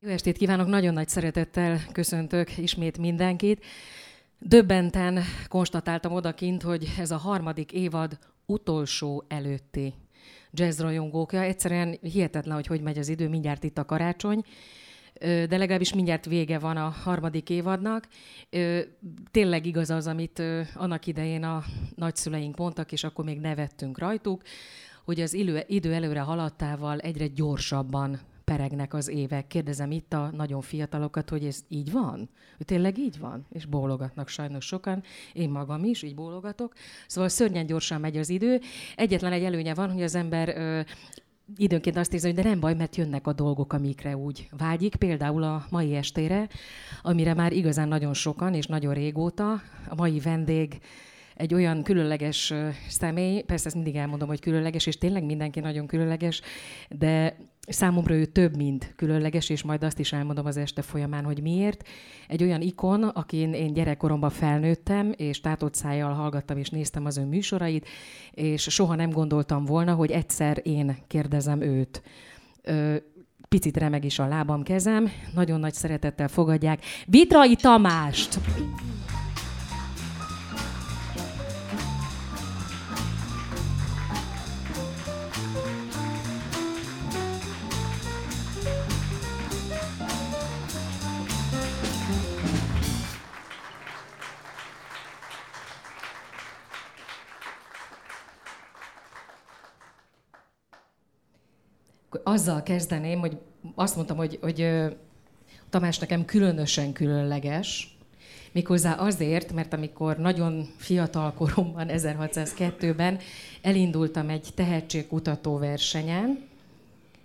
Jó estét kívánok, nagyon nagy szeretettel köszöntök ismét mindenkit. Döbbenten konstatáltam odakint, hogy ez a harmadik évad utolsó előtti jazzrajongókja. Egyszerűen hihetetlen, hogy hogy megy az idő, mindjárt itt a karácsony de legalábbis mindjárt vége van a harmadik évadnak. Tényleg igaz az, amit annak idején a nagyszüleink mondtak, és akkor még nevettünk rajtuk, hogy az idő előre haladtával egyre gyorsabban peregnek az évek. Kérdezem itt a nagyon fiatalokat, hogy ez így van? Hogy tényleg így van? És bólogatnak sajnos sokan. Én magam is így bólogatok. Szóval szörnyen gyorsan megy az idő. Egyetlen egy előnye van, hogy az ember ö, időnként azt érzi, hogy de nem baj, mert jönnek a dolgok, amikre úgy vágyik, például a mai estére, amire már igazán nagyon sokan és nagyon régóta. A mai vendég egy olyan különleges személy, persze ezt mindig elmondom, hogy különleges, és tényleg mindenki nagyon különleges, de Számomra ő több, mint különleges, és majd azt is elmondom az este folyamán, hogy miért. Egy olyan ikon, akin én gyerekkoromban felnőttem, és tátott szájjal hallgattam és néztem az ő műsorait, és soha nem gondoltam volna, hogy egyszer én kérdezem őt. Picit remeg is a lábam, kezem. Nagyon nagy szeretettel fogadják Vitrai Tamást! Azzal kezdeném, hogy azt mondtam, hogy, hogy Tamás nekem különösen különleges, méghozzá azért, mert amikor nagyon fiatal koromban, 1602-ben elindultam egy tehetségkutató versenyen,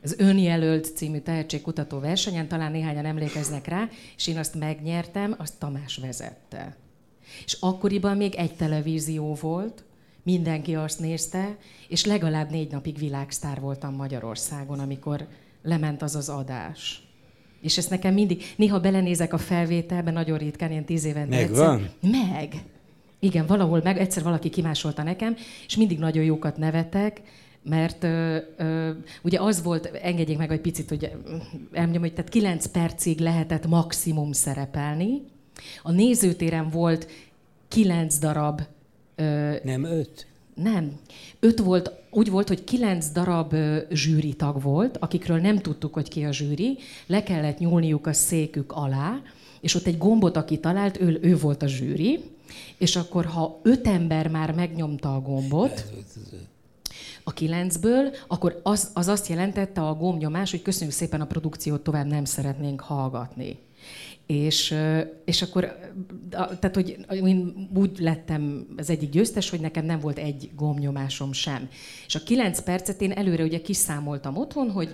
az Önjelölt című tehetségkutató versenyen, talán néhányan emlékeznek rá, és én azt megnyertem, azt Tamás vezette. És akkoriban még egy televízió volt, mindenki azt nézte, és legalább négy napig világsztár voltam Magyarországon, amikor lement az az adás. És ezt nekem mindig, néha belenézek a felvételbe, nagyon ritkán, ilyen tíz éven. Megvan? Meg. Igen, valahol meg, egyszer valaki kimásolta nekem, és mindig nagyon jókat nevetek, mert ö, ö, ugye az volt, engedjék meg egy picit, hogy elmondjam, hogy tehát 9 percig lehetett maximum szerepelni. A nézőtéren volt 9 darab Ö, nem öt? Nem. Öt volt, úgy volt, hogy kilenc darab zsűri tag volt, akikről nem tudtuk, hogy ki a zsűri, le kellett nyúlniuk a székük alá, és ott egy gombot, aki talált, ő, ő volt a zsűri, és akkor, ha öt ember már megnyomta a gombot, a kilencből, akkor az, az azt jelentette a gombnyomás, hogy köszönjük szépen a produkciót, tovább nem szeretnénk hallgatni. És, és akkor, tehát hogy én úgy lettem az egyik győztes, hogy nekem nem volt egy gomnyomásom sem. És a kilenc percet én előre ugye kiszámoltam otthon, hogy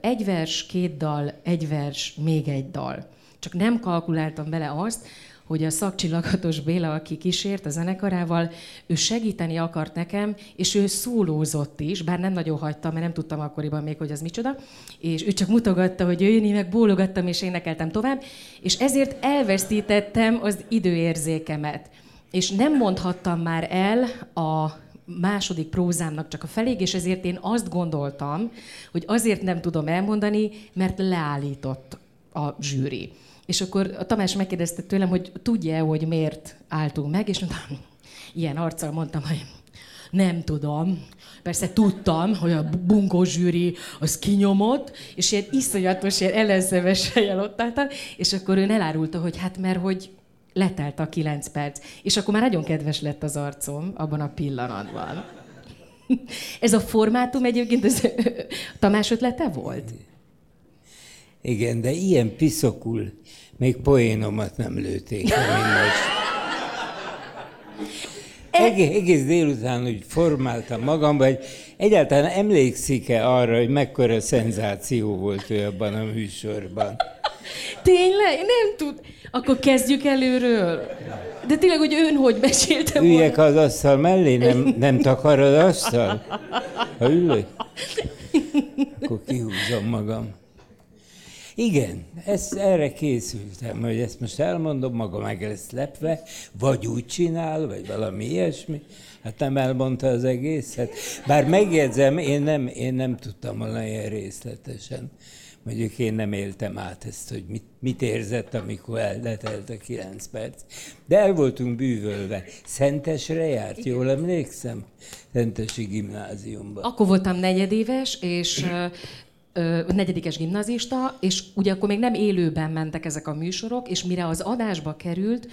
egy vers, két dal, egy vers, még egy dal. Csak nem kalkuláltam bele azt, hogy a szakcsillagatos Béla, aki kísért a zenekarával, ő segíteni akart nekem, és ő szólózott is, bár nem nagyon hagytam, mert nem tudtam akkoriban még, hogy az micsoda, és ő csak mutogatta, hogy jöjjön, én meg bólogattam, és énekeltem tovább, és ezért elvesztítettem az időérzékemet. És nem mondhattam már el a második prózámnak csak a felég, és ezért én azt gondoltam, hogy azért nem tudom elmondani, mert leállított a zsűri. És akkor a Tamás megkérdezte tőlem, hogy tudja hogy miért álltunk meg, és mondtam, ilyen arccal mondtam, hogy nem tudom. Persze tudtam, hogy a bunkó zsűri az kinyomott, és ilyen iszonyatos, ilyen ellenszemes helyen ott álltam, és akkor ő elárulta, hogy hát mert hogy letelt a kilenc perc. És akkor már nagyon kedves lett az arcom abban a pillanatban. Ez a formátum egyébként ez Tamás ötlete volt? Igen, de ilyen piszokul még poénomat nem lőtték el, most. Egész, egész délután úgy formáltam magamba, hogy egyáltalán emlékszik-e arra, hogy mekkora szenzáció volt ő abban a műsorban? Tényleg? Nem tud. Akkor kezdjük előről. De tényleg, hogy ön hogy mesélte Üljek volna? az asztal mellé, nem, nem takar az asztal? Ha ülök, akkor kihúzom magam. Igen, ezt, erre készültem, hogy ezt most elmondom, maga meg lesz lepve, vagy úgy csinál, vagy valami ilyesmi. Hát nem elmondta az egészet. Bár megjegyzem, én nem, én nem tudtam volna ilyen részletesen Mondjuk én nem éltem át ezt, hogy mit, mit érzett, amikor elletelt a kilenc perc. De el voltunk bűvölve. Szentesre járt, jól emlékszem? Szentesi gimnáziumban. Akkor voltam negyedéves, és negyedikes gimnazista, és ugye akkor még nem élőben mentek ezek a műsorok, és mire az adásba került,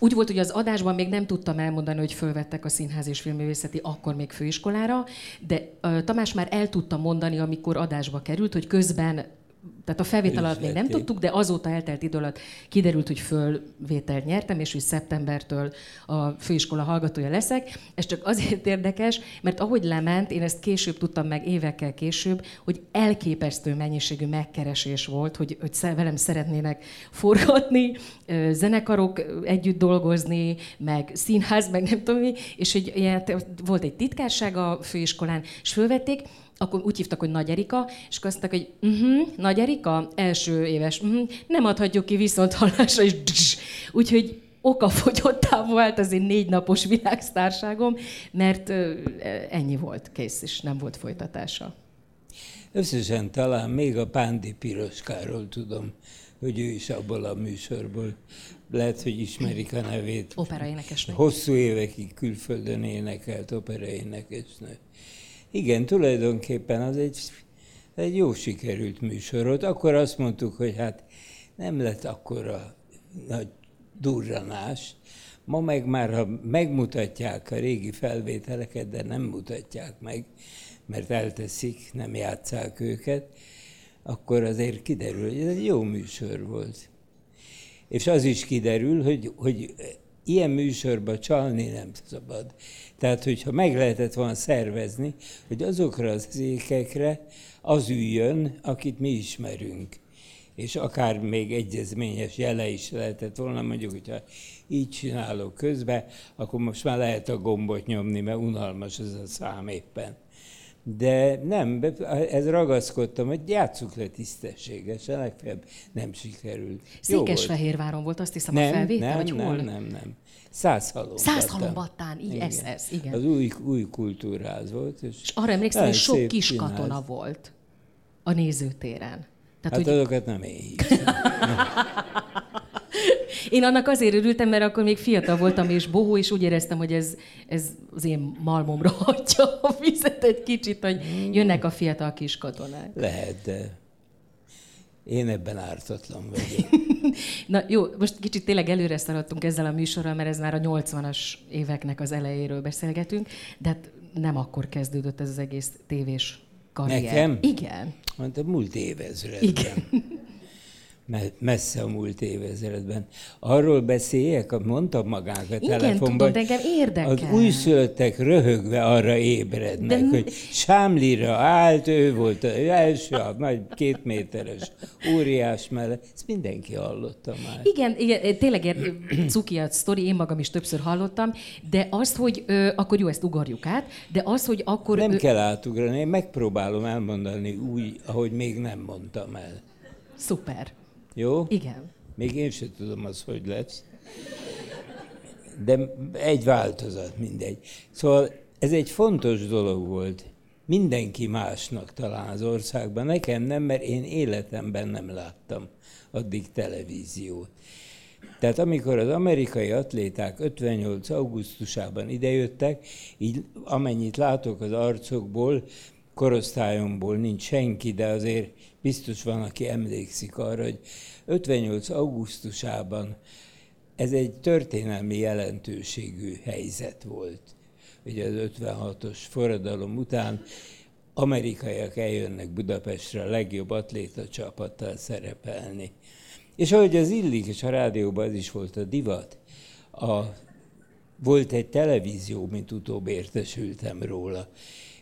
úgy volt, hogy az adásban még nem tudtam elmondani, hogy fölvettek a Színház és Filmművészeti akkor még főiskolára, de uh, Tamás már el tudta mondani, amikor adásba került, hogy közben tehát a felvétel alatt még nem tudtuk, de azóta eltelt idő alatt kiderült, hogy fölvételt nyertem, és hogy szeptembertől a főiskola hallgatója leszek. Ez csak azért érdekes, mert ahogy lement, én ezt később tudtam meg, évekkel később, hogy elképesztő mennyiségű megkeresés volt, hogy, hogy velem szeretnének forgatni, zenekarok együtt dolgozni, meg színház, meg nem tudom mi, és hogy ilyen, volt egy titkárság a főiskolán, és fölvették, akkor úgy hívtak, hogy Nagy Erika, és akkor azt mondták, hogy uh-huh, Nagy Erika, első éves, uh-huh, nem adhatjuk ki viszont hallásra, és úgyhogy okafogyottá volt az én négy napos világsztárságom, mert ennyi volt, kész, és nem volt folytatása. Összesen talán még a Pándi Piroskáról tudom, hogy ő is abból a műsorból lehet, hogy ismerik a nevét. Operaénekesnő. Hosszú évekig külföldön énekelt operaénekesnő. Igen, tulajdonképpen az egy, egy jó sikerült műsor volt. Akkor azt mondtuk, hogy hát nem lett akkora nagy durranás. Ma meg már, ha megmutatják a régi felvételeket, de nem mutatják meg, mert elteszik, nem játszák őket, akkor azért kiderül, hogy ez egy jó műsor volt. És az is kiderül, hogy, hogy ilyen műsorban csalni nem szabad. Tehát, hogyha meg lehetett volna szervezni, hogy azokra az ékekre az üljön, akit mi ismerünk. És akár még egyezményes jele is lehetett volna, mondjuk, hogyha így csinálok közben, akkor most már lehet a gombot nyomni, mert unalmas ez a szám éppen. De nem, ez ragaszkodtam, hogy játsszuk le tisztességesen, legfeljebb nem sikerült. Székesfehérváron volt, azt hiszem nem, a felvétel, nem, vagy nem, hol? Nem, nem, nem. Százhalom. Százhalombattán, így ez, ez, igen. Az új, új kultúrház volt. És, és arra emlékszem, hogy sok kis színház. katona volt a nézőtéren. Tehát, hát hogy... azokat nem én hívtam. Én annak azért örültem, mert akkor még fiatal voltam és bohó, és úgy éreztem, hogy ez, ez az én malmomra hagyja a vizet egy kicsit, hogy jönnek a fiatal kis katonák. Lehet, de én ebben ártatlan vagyok. Na jó, most kicsit tényleg előre szaladtunk ezzel a műsorral, mert ez már a 80-as éveknek az elejéről beszélgetünk, de hát nem akkor kezdődött ez az egész tévés karrier. Nekem? Igen. Mondta, múlt évezredben. Igen messze a múlt évezredben. Arról beszéljek, mondtam magának a Igen, telefonban, de engem érdekel. az újszülöttek röhögve arra ébrednek, de... hogy Sámlira állt, ő volt az első, a nagy két méteres óriás mellett. Ezt mindenki hallotta már. Igen, igen tényleg cuki a sztori, én magam is többször hallottam, de azt, hogy ö, akkor jó, ezt ugorjuk át, de az, hogy akkor... Nem ő... kell átugrani, én megpróbálom elmondani úgy, ahogy még nem mondtam el. Szuper. Jó? Igen. Még én sem tudom az, hogy lesz. De egy változat, mindegy. Szóval ez egy fontos dolog volt. Mindenki másnak talán az országban. Nekem nem, mert én életemben nem láttam addig televíziót. Tehát amikor az amerikai atléták 58. augusztusában idejöttek, így amennyit látok az arcokból, korosztályomból nincs senki, de azért biztos van, aki emlékszik arra, hogy 58. augusztusában ez egy történelmi jelentőségű helyzet volt. Ugye az 56-os forradalom után amerikaiak eljönnek Budapestre a legjobb atléta csapattal szerepelni. És ahogy az illik, és a rádióban az is volt a divat, a, volt egy televízió, mint utóbb értesültem róla,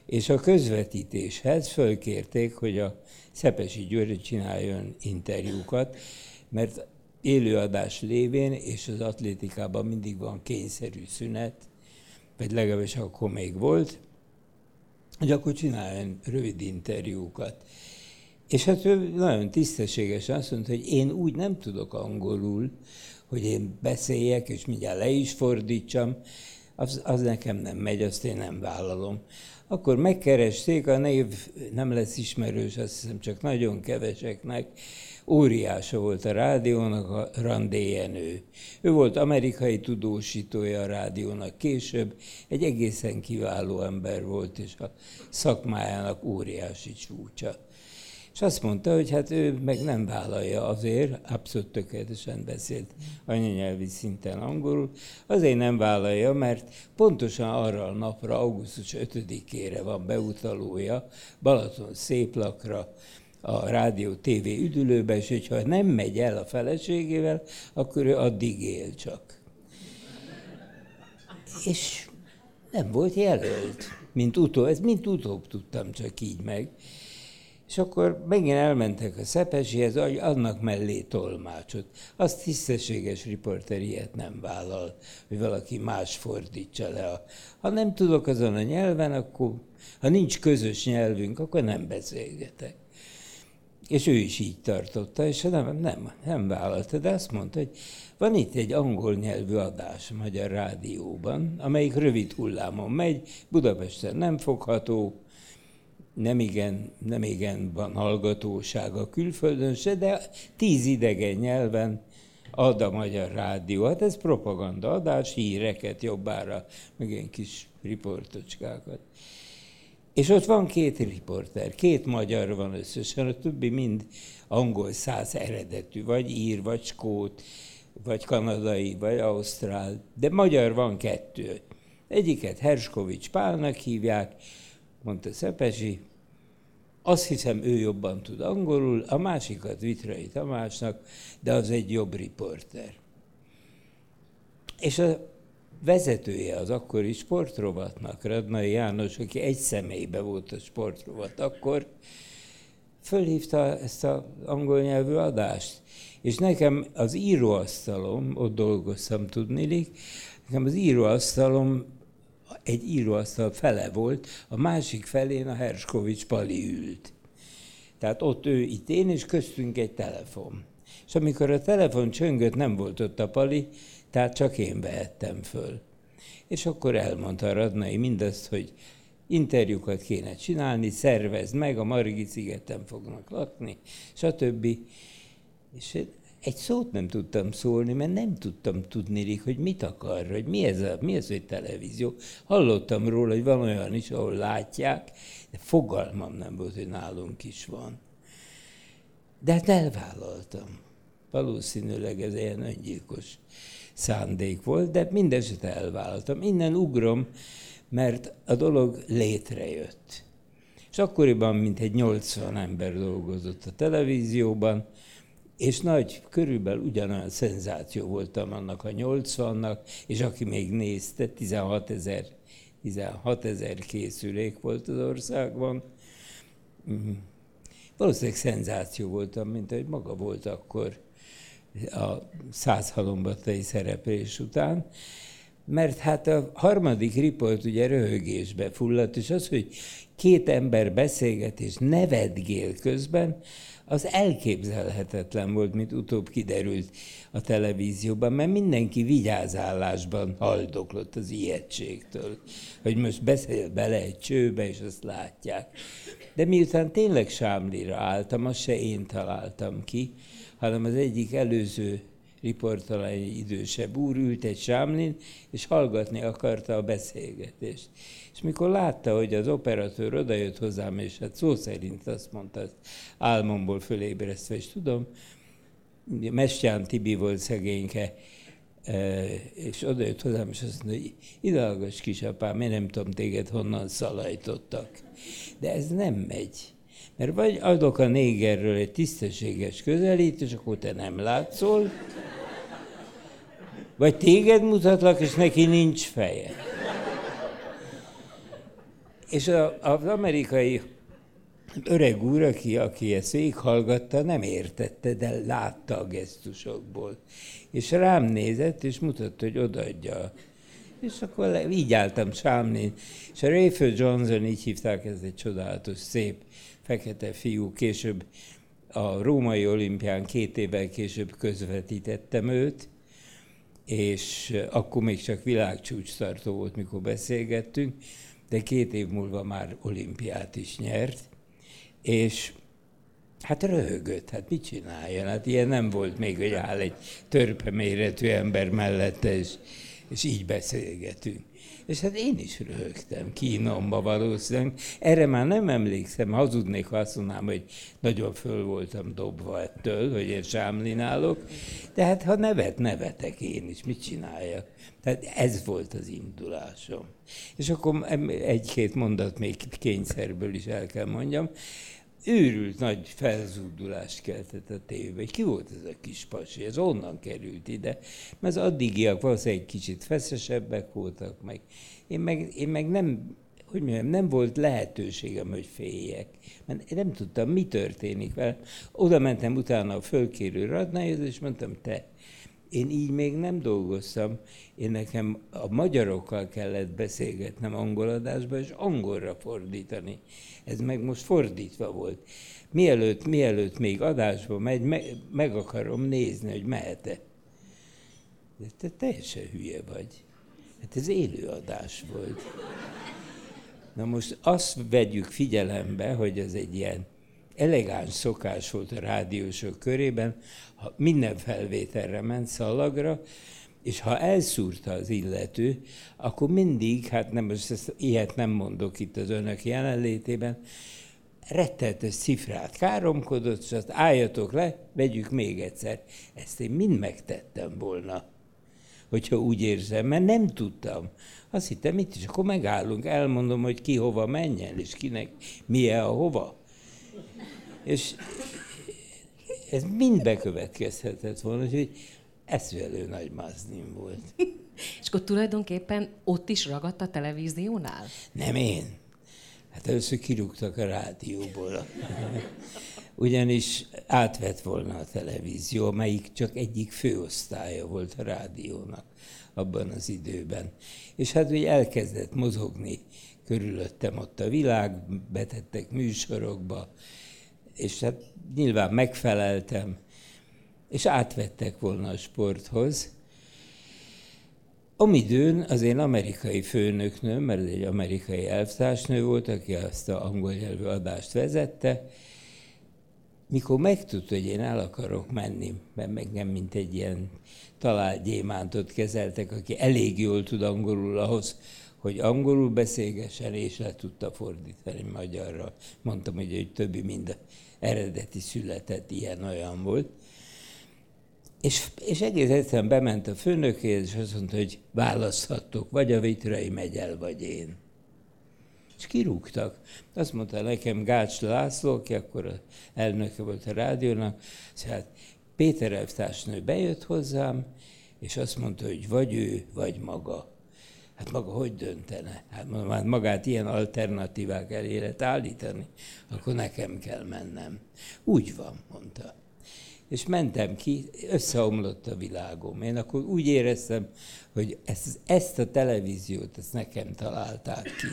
és a közvetítéshez fölkérték, hogy a Szepesi György csináljon interjúkat, mert élőadás lévén, és az atlétikában mindig van kényszerű szünet, vagy legalábbis akkor még volt, hogy akkor csináljon rövid interjúkat. És hát ő nagyon tisztességesen azt mondta, hogy én úgy nem tudok angolul, hogy én beszéljek, és mindjárt le is fordítsam, az, az nekem nem megy, azt én nem vállalom. Akkor megkeresték, a név nem lesz ismerős, azt hiszem csak nagyon keveseknek, óriása volt a rádiónak a Randéjenő. Ő volt amerikai tudósítója a rádiónak később, egy egészen kiváló ember volt, és a szakmájának óriási csúcsa. És azt mondta, hogy hát ő meg nem vállalja azért, abszolút tökéletesen beszélt anyanyelvi szinten angolul, azért nem vállalja, mert pontosan arra a napra, augusztus 5-ére van beutalója Balaton széplakra, a rádió TV üdülőbe, és hogyha nem megy el a feleségével, akkor ő addig él csak. És nem volt jelölt, mint utóbb, ez mint utóbb tudtam csak így meg. És akkor megint elmentek a Szepesihez, annak mellé tolmácsot. Azt tisztességes riporter ilyet nem vállal, hogy valaki más fordítsa le. Ha nem tudok azon a nyelven, akkor ha nincs közös nyelvünk, akkor nem beszélgetek. És ő is így tartotta, és nem, nem, nem vállalta, de azt mondta, hogy van itt egy angol nyelvű adás a Magyar Rádióban, amelyik rövid hullámon megy, Budapesten nem fogható, nem igen, nem igen van hallgatósága külföldön se, de tíz idegen nyelven ad a Magyar Rádió. Hát ez propaganda adás, híreket jobbára, meg ilyen kis riportocskákat. És ott van két riporter, két magyar van összesen, a többi mind angol száz eredetű, vagy ír, vagy skót, vagy kanadai, vagy ausztrál, de magyar van kettő. Egyiket Herskovics Pálnak hívják, mondta Szepesi, azt hiszem, ő jobban tud angolul, a másikat Vitrai Tamásnak, de az egy jobb riporter. És a vezetője az akkori sportrovatnak, Radnai János, aki egy személybe volt a sportrovat akkor, fölhívta ezt az angol nyelvű adást. És nekem az íróasztalom, ott dolgoztam tudnilik, nekem az íróasztalom egy íróasztal fele volt, a másik felén a Herskovics Pali ült. Tehát ott ő, itt én, és köztünk egy telefon. És amikor a telefon csöngött, nem volt ott a Pali, tehát csak én vehettem föl. És akkor elmondta Radnai mindazt, hogy interjúkat kéne csinálni, szervezd meg, a Margit szigeten fognak lakni, stb. És egy szót nem tudtam szólni, mert nem tudtam tudni, hogy mit akar, hogy mi ez, a, mi ez, hogy televízió. Hallottam róla, hogy van olyan is, ahol látják, de fogalmam nem volt, hogy nálunk is van. De hát elvállaltam. Valószínűleg ez ilyen öngyilkos szándék volt, de mindesetre elvállaltam. Innen ugrom, mert a dolog létrejött. És akkoriban mintegy 80 ember dolgozott a televízióban, és nagy, körülbelül ugyanolyan szenzáció voltam annak a 80-nak, és aki még nézte, 16 ezer 16 ezer készülék volt az országban. Mhm. Valószínűleg szenzáció voltam, mint ahogy maga volt akkor a százhalombatai szereplés után, mert hát a harmadik riport ugye röhögésbe fulladt, és az, hogy két ember beszélget és nevetgél közben, az elképzelhetetlen volt, mint utóbb kiderült a televízióban, mert mindenki vigyázállásban haldoklott az ijegységtől, hogy most beszél bele egy csőbe, és azt látják. De miután tényleg Sámlira álltam, azt se én találtam ki, hanem az egyik előző riportalanyi idősebb úr ült egy sámlin, és hallgatni akarta a beszélgetést. És mikor látta, hogy az operatőr odajött hozzám, és hát szó szerint azt mondta, az álmomból fölébresztve, és tudom, Mestyán Tibi volt szegényke, e, és odajött hozzám, és azt mondta, hogy ide kisapám, én nem tudom téged honnan szalajtottak. De ez nem megy. Mert vagy adok a négerről egy tisztességes közelít, és akkor te nem látszol, vagy téged mutatlak, és neki nincs feje. És az amerikai öreg úr, aki, aki ezt végighallgatta, nem értette, de látta a gesztusokból. És rám nézett, és mutatta, hogy odaadja. És akkor így álltam sámni. És a Rayfield Johnson, így hívták, ez egy csodálatos, szép, fekete fiú, később a római olimpián két évvel később közvetítettem őt, és akkor még csak világcsúcs tartó volt, mikor beszélgettünk, de két év múlva már olimpiát is nyert, és hát röhögött, hát mit csináljon? Hát ilyen nem volt még, hogy áll egy törpe méretű ember mellette, és, és így beszélgetünk. És hát én is röhögtem kínomba valószínűleg. Erre már nem emlékszem, hazudnék, ha azt mondanám, hogy nagyon föl voltam dobva ettől, hogy én sámlinálok. De hát ha nevet, nevetek én is, mit csináljak? Tehát ez volt az indulásom. És akkor egy-két mondat még kényszerből is el kell mondjam őrült nagy felzúdulást keltett a tévébe. Ki volt ez a kis pasi? Ez onnan került ide. Mert az addigiak valószínűleg egy kicsit feszesebbek voltak meg. Én meg, én meg nem, hogy mondjam, nem volt lehetőségem, hogy féljek. Mert én nem tudtam, mi történik vele. Oda mentem utána a fölkérő radnához, és mondtam, te, én így még nem dolgoztam. Én nekem a magyarokkal kellett beszélgetnem angoladásba, és angolra fordítani. Ez meg most fordítva volt. Mielőtt, mielőtt még adásba megy, me, meg akarom nézni, hogy mehet-e. De te teljesen hülye vagy. Hát ez élő adás volt. Na most azt vegyük figyelembe, hogy ez egy ilyen elegáns szokás volt a rádiósok körében, ha minden felvételre ment szalagra, és ha elszúrta az illető, akkor mindig, hát nem, most ezt, ilyet nem mondok itt az önök jelenlétében, retteltes cifrát káromkodott, és azt álljatok le, vegyük még egyszer. Ezt én mind megtettem volna, hogyha úgy érzem, mert nem tudtam. Azt hittem, mit is, akkor megállunk, elmondom, hogy ki hova menjen, és kinek milyen a hova. És ez mind bekövetkezhetett volna, hogy eszvelő nagy maznim volt. És akkor tulajdonképpen ott is ragadt a televíziónál? Nem én. Hát először kirúgtak a rádióból. Ugyanis átvett volna a televízió, melyik csak egyik főosztálya volt a rádiónak abban az időben. És hát ugye elkezdett mozogni körülöttem ott a világ, betettek műsorokba, és hát nyilván megfeleltem, és átvettek volna a sporthoz. Amidőn az én amerikai főnöknőm, mert egy amerikai elvtársnő volt, aki azt a angol nyelvű adást vezette, mikor megtudta, hogy én el akarok menni, mert meg nem mint egy ilyen talált gyémántot kezeltek, aki elég jól tud angolul ahhoz, hogy angolul beszélgessen, és le tudta fordítani magyarra. Mondtam, hogy, hogy többi mind eredeti született ilyen-olyan volt. És, és egész egyszerűen bement a főnökéhez, és azt mondta, hogy választhattok, vagy a Vitrai megy el, vagy én. És kirúgtak. Azt mondta nekem Gács László, aki akkor a elnöke volt a rádiónak, hát Péter elvtársnő bejött hozzám, és azt mondta, hogy vagy ő, vagy maga. Hát maga hogy döntene? Hát mondom, hát magát ilyen alternatívák elé lehet állítani, akkor nekem kell mennem. Úgy van, mondta. És mentem ki, összeomlott a világom. Én akkor úgy éreztem, hogy ezt, ezt a televíziót, ezt nekem találták ki.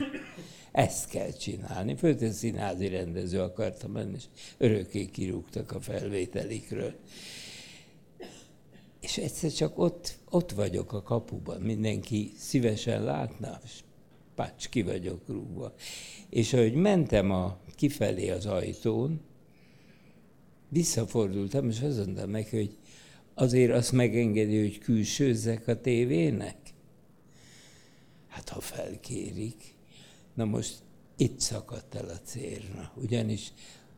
Ezt kell csinálni. Főleg színházi rendező akartam lenni, és örökké kirúgtak a felvételikről. És egyszer csak ott, ott vagyok a kapuban, mindenki szívesen látná, és pács, ki vagyok rúgva. És ahogy mentem a, kifelé az ajtón, visszafordultam, és azt mondtam neki, hogy azért azt megengedi, hogy külsőzzek a tévének? Hát, ha felkérik. Na most itt szakadt el a cérna. Ugyanis,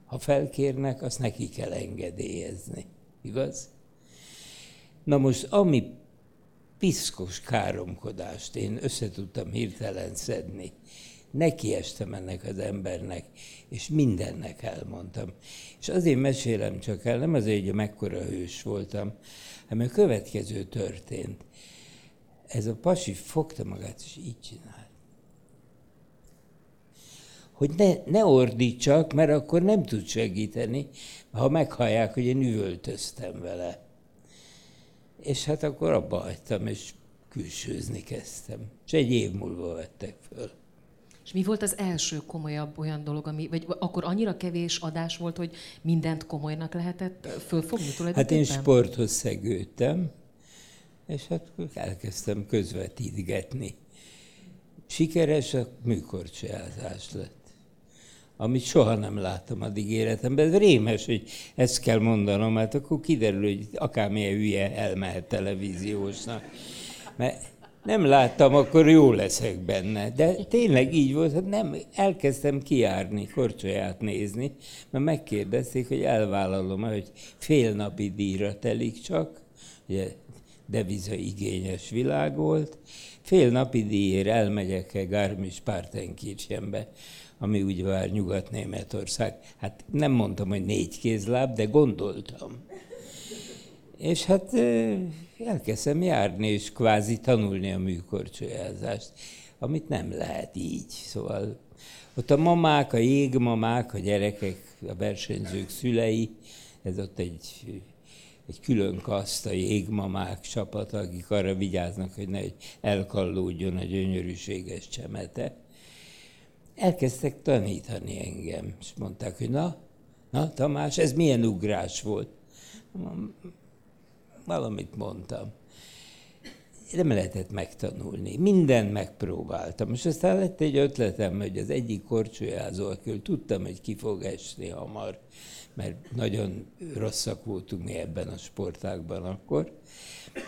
ha felkérnek, azt neki kell engedélyezni. Igaz? Na most, ami piszkos káromkodást én összetudtam hirtelen szedni, nekiestem ennek az embernek, és mindennek elmondtam. És azért mesélem csak el, nem azért, hogy mekkora hős voltam, hanem a következő történt. Ez a pasi fogta magát, és így csinált. Hogy ne, ne ordítsak, mert akkor nem tud segíteni, ha meghallják, hogy én üvöltöztem vele. És hát akkor abba hagytam, és külsőzni kezdtem. És egy év múlva vettek föl. És mi volt az első komolyabb olyan dolog, ami, vagy akkor annyira kevés adás volt, hogy mindent komolynak lehetett fölfogni tulajdonképpen? Hát én sporthoz szegődtem, És hát elkezdtem közvetítgetni. Sikeres a műkorcsolyázás lett amit soha nem láttam addig életemben. Ez rémes, hogy ezt kell mondanom, mert akkor kiderül, hogy akármilyen hülye elmehet televíziósnak. Mert nem láttam, akkor jó leszek benne. De tényleg így volt, hogy nem, elkezdtem kiárni, korcsolyát nézni, mert megkérdezték, hogy elvállalom hogy fél napi díjra telik csak, ugye deviza igényes világ volt, fél napi díjért elmegyek-e Garmisch-Partenkirchenbe, ami úgy vár Nyugat-Németország. Hát nem mondtam, hogy négy kézláb, de gondoltam. És hát elkezdtem járni, és kvázi tanulni a műkorcsolyázást, amit nem lehet így. Szóval ott a mamák, a jégmamák, a gyerekek, a versenyzők szülei, ez ott egy, egy külön kaszt, a jégmamák csapata, akik arra vigyáznak, hogy ne elkallódjon a gyönyörűséges csemete elkezdtek tanítani engem, és mondták, hogy na, na Tamás, ez milyen ugrás volt? Valamit mondtam. Nem lehetett megtanulni. Mindent megpróbáltam. És aztán lett egy ötletem, hogy az egyik korcsolyázó, akől tudtam, hogy ki fog esni hamar, mert nagyon rosszak voltunk mi ebben a sportágban akkor,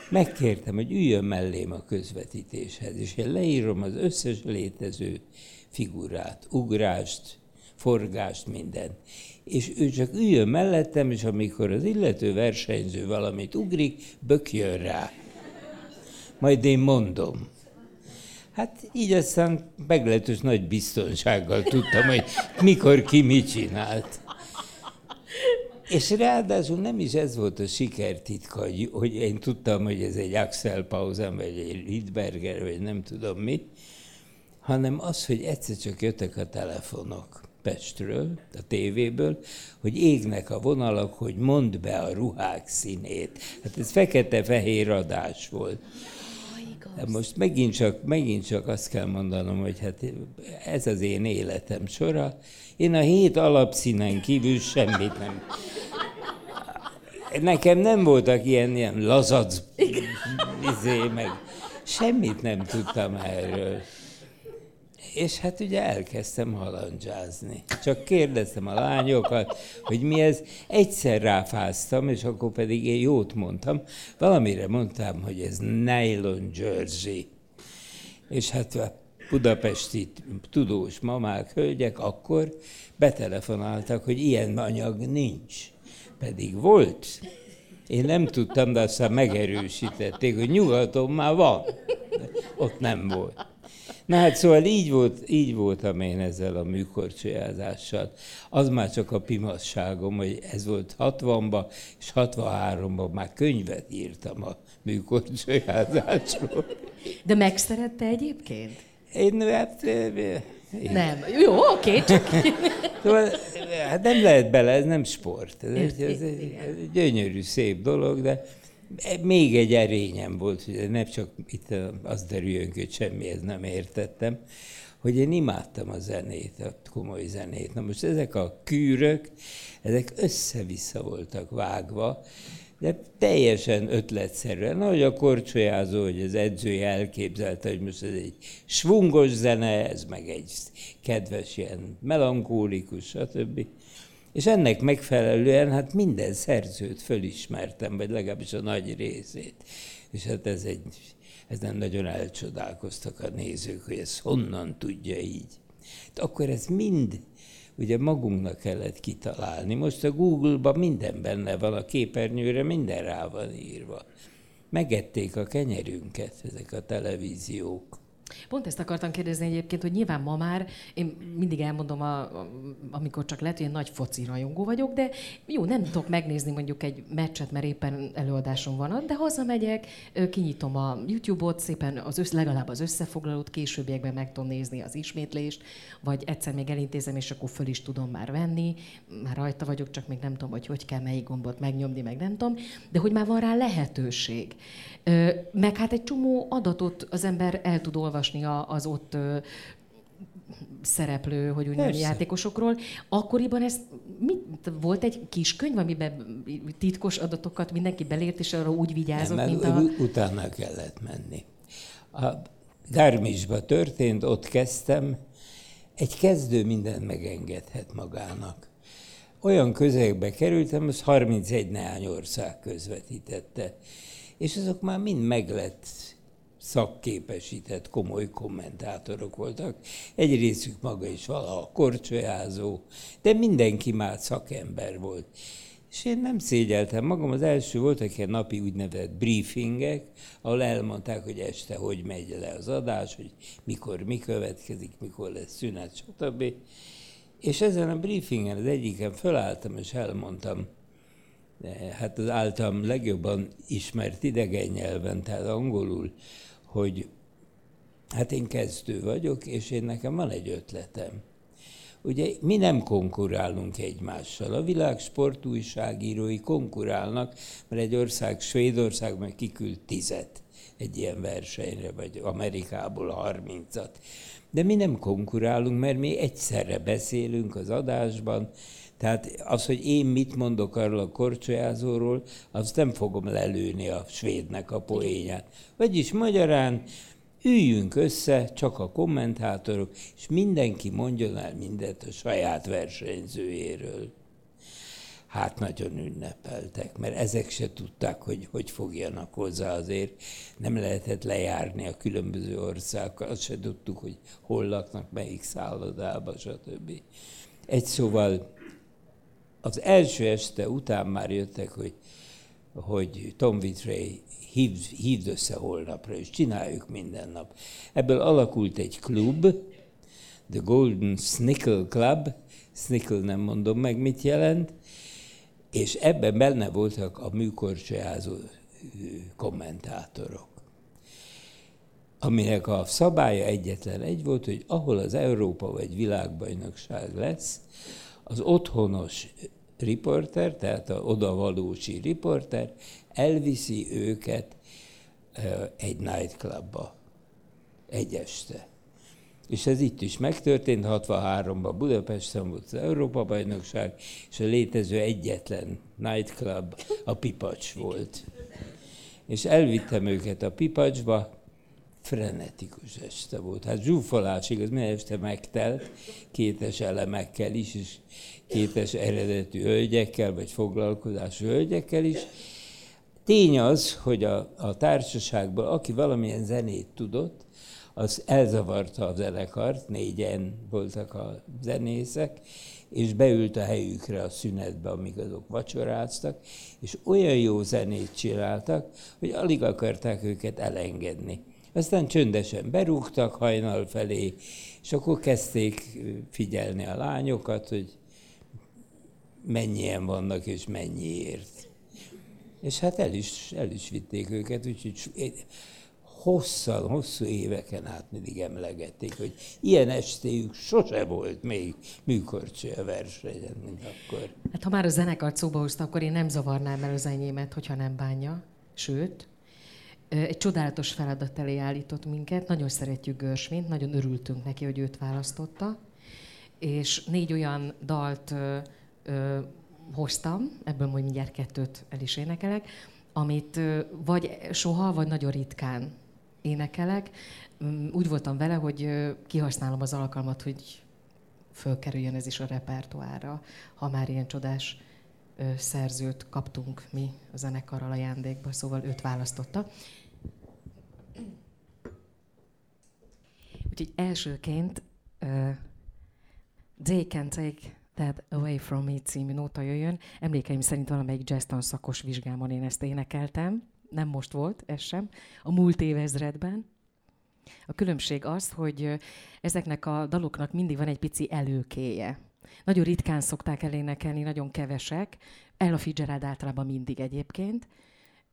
megkértem, hogy üljön mellém a közvetítéshez, és én leírom az összes létező figurát, ugrást, forgást, mindent. És ő csak üljön mellettem, és amikor az illető versenyző valamit ugrik, bökjön rá. Majd én mondom. Hát így aztán meglehetős nagy biztonsággal tudtam, hogy mikor ki mit csinált. És ráadásul nem is ez volt a sikertitka, hogy én tudtam, hogy ez egy Axel Pausen, vagy egy Lidberger, vagy nem tudom mi, hanem az, hogy egyszer csak jöttek a telefonok Pestről, a tévéből, hogy égnek a vonalak, hogy mondd be a ruhák színét. Hát ez fekete-fehér adás volt. Hát most megint csak, megint csak azt kell mondanom, hogy hát ez az én életem sora. Én a hét alapszínen kívül semmit nem... Nekem nem voltak ilyen, ilyen lazac, izé, meg semmit nem tudtam erről. És hát ugye elkezdtem halandzsázni. Csak kérdeztem a lányokat, hogy mi ez. Egyszer ráfáztam, és akkor pedig én jót mondtam. Valamire mondtam, hogy ez nylon jersey. És hát a budapesti tudós mamák, hölgyek akkor betelefonáltak, hogy ilyen anyag nincs. Pedig volt. Én nem tudtam, de aztán megerősítették, hogy nyugaton már van. De ott nem volt. Na hát szóval így, volt, így voltam én ezzel a műkorcsolyázással. Az már csak a pimasságom, hogy ez volt 60-ban, és 63-ban már könyvet írtam a műkorcsolyázásról. De megszerette egyébként? Én, hát, én. Nem. Jó, oké, csak... Szóval, hát nem lehet bele, ez nem sport. Ez, egy, ez egy, egy gyönyörű, szép dolog, de még egy erényem volt, hogy nem csak itt az derüljön, hogy semmihez nem értettem, hogy én imádtam a zenét, a komoly zenét. Na most ezek a kűrök, ezek össze-vissza voltak vágva, de teljesen ötletszerűen, ahogy a korcsolyázó, hogy az edzője elképzelte, hogy most ez egy svungos zene, ez meg egy kedves, ilyen melankólikus, stb. És ennek megfelelően hát minden szerzőt fölismertem, vagy legalábbis a nagy részét. És hát ez egy, nem nagyon elcsodálkoztak a nézők, hogy ez honnan tudja így. De akkor ez mind ugye magunknak kellett kitalálni. Most a Google-ban minden benne van, a képernyőre minden rá van írva. Megették a kenyerünket ezek a televíziók. Pont ezt akartam kérdezni egyébként, hogy nyilván ma már, én mindig elmondom, a, amikor csak lehet, hogy én nagy foci rajongó vagyok, de jó, nem tudok megnézni mondjuk egy meccset, mert éppen előadásom van ott, de hazamegyek, kinyitom a YouTube-ot, szépen az össz, legalább az összefoglalót, későbbiekben meg tudom nézni az ismétlést, vagy egyszer még elintézem, és akkor föl is tudom már venni, már rajta vagyok, csak még nem tudom, hogy hogy kell melyik gombot megnyomni, meg nem tudom, de hogy már van rá lehetőség. Meg hát egy csomó adatot az ember el tud olvasni az ott szereplő, hogy úgy mondjam, játékosokról. Akkoriban ez mit, volt egy kis könyv, amiben titkos adatokat mindenki belért, és arra úgy vigyázott, Nem, mint a... utána kellett menni. A Garmisba történt, ott kezdtem, egy kezdő mindent megengedhet magának. Olyan közegbe kerültem, az 31 nehány ország közvetítette, és azok már mind meglett szakképesített, komoly kommentátorok voltak. Egy részük maga is valaha korcsolyázó, de mindenki már szakember volt. És én nem szégyeltem magam, az első voltak ilyen napi úgynevezett briefingek, ahol elmondták, hogy este hogy megy le az adás, hogy mikor mi következik, mikor lesz szünet, stb. És ezen a briefingen az egyiken fölálltam, és elmondtam, hát az általam legjobban ismert idegen nyelven, tehát angolul, hogy hát én kezdő vagyok, és én nekem van egy ötletem. Ugye mi nem konkurálunk egymással. A világ sportújságírói konkurálnak, mert egy ország, Svédország meg kiküld tizet egy ilyen versenyre, vagy Amerikából harmincat. De mi nem konkurálunk, mert mi egyszerre beszélünk az adásban, tehát az, hogy én mit mondok arról a korcsolyázóról, azt nem fogom lelőni a svédnek a poénját. Vagyis magyarán üljünk össze, csak a kommentátorok, és mindenki mondjon el mindent a saját versenyzőjéről. Hát nagyon ünnepeltek, mert ezek se tudták, hogy hogy fogjanak hozzá azért. Nem lehetett lejárni a különböző országokat, azt se tudtuk, hogy hol laknak, melyik szállodába, stb. Egy szóval az első este után már jöttek, hogy, hogy Tom Vitray hívd, hívd össze holnapra, és csináljuk minden nap. Ebből alakult egy klub, The Golden Snickle Club, Snickle nem mondom meg, mit jelent, és ebben benne voltak a műkorcsolyázó kommentátorok. Aminek a szabálya egyetlen egy volt, hogy ahol az Európa vagy világbajnokság lesz, az otthonos riporter, tehát a odavalósi riporter elviszi őket egy nightclubba egy este. És ez itt is megtörtént, 63-ban Budapesten volt az Európa-bajnokság, és a létező egyetlen nightclub a Pipacs volt. És elvittem őket a Pipacsba, frenetikus este volt. Hát zsúfolásig, az minden este megtelt, kétes elemekkel is, és kétes eredetű hölgyekkel, vagy foglalkozású hölgyekkel is. Tény az, hogy a, a társaságból, aki valamilyen zenét tudott, az elzavarta a zenekart, négyen voltak a zenészek, és beült a helyükre a szünetbe, amíg azok vacsoráztak, és olyan jó zenét csináltak, hogy alig akarták őket elengedni. Aztán csöndesen berúgtak hajnal felé, és akkor kezdték figyelni a lányokat, hogy mennyien vannak és mennyiért. És hát el is, el is vitték őket, úgyhogy hosszan, hosszú éveken át mindig emlegették, hogy ilyen estéjük sose volt még műkorcsolya versenyen, mint akkor. Hát ha már a zenekart szóba hozta, akkor én nem zavarnám el az enyémet, hogyha nem bánja. Sőt, egy csodálatos feladat elé állított minket. Nagyon szeretjük Görsvint, nagyon örültünk neki, hogy őt választotta. És négy olyan dalt hoztam, ebből majd mindjárt kettőt el is énekelek, amit vagy soha, vagy nagyon ritkán énekelek. Mm, úgy voltam vele, hogy kihasználom az alkalmat, hogy fölkerüljön ez is a repertoára, ha már ilyen csodás szerzőt kaptunk mi a zenekarral ajándékba, szóval őt választotta. Úgyhogy elsőként uh, They Can Take That Away From Me című nóta jöjjön. Emlékeim szerint valamelyik jazz szakos vizsgámon én ezt énekeltem. Nem most volt, ez sem. A múlt évezredben. A különbség az, hogy ezeknek a daloknak mindig van egy pici előkéje. Nagyon ritkán szokták elénekelni, nagyon kevesek. Ella Fitzgerald általában mindig egyébként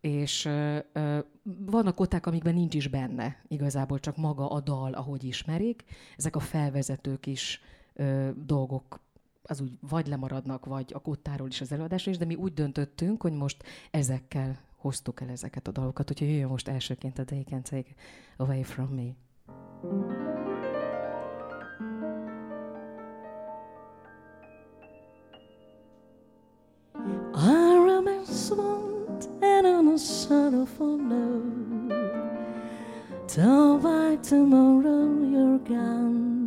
és ö, ö, vannak ották, amikben nincs is benne igazából, csak maga a dal, ahogy ismerik. Ezek a felvezetők is ö, dolgok az úgy vagy lemaradnak, vagy a kottáról is az előadásról is, de mi úgy döntöttünk, hogy most ezekkel hoztuk el ezeket a dalokat, úgyhogy jöjjön most elsőként a They Can Take Away From Me. Tomorrow you're gone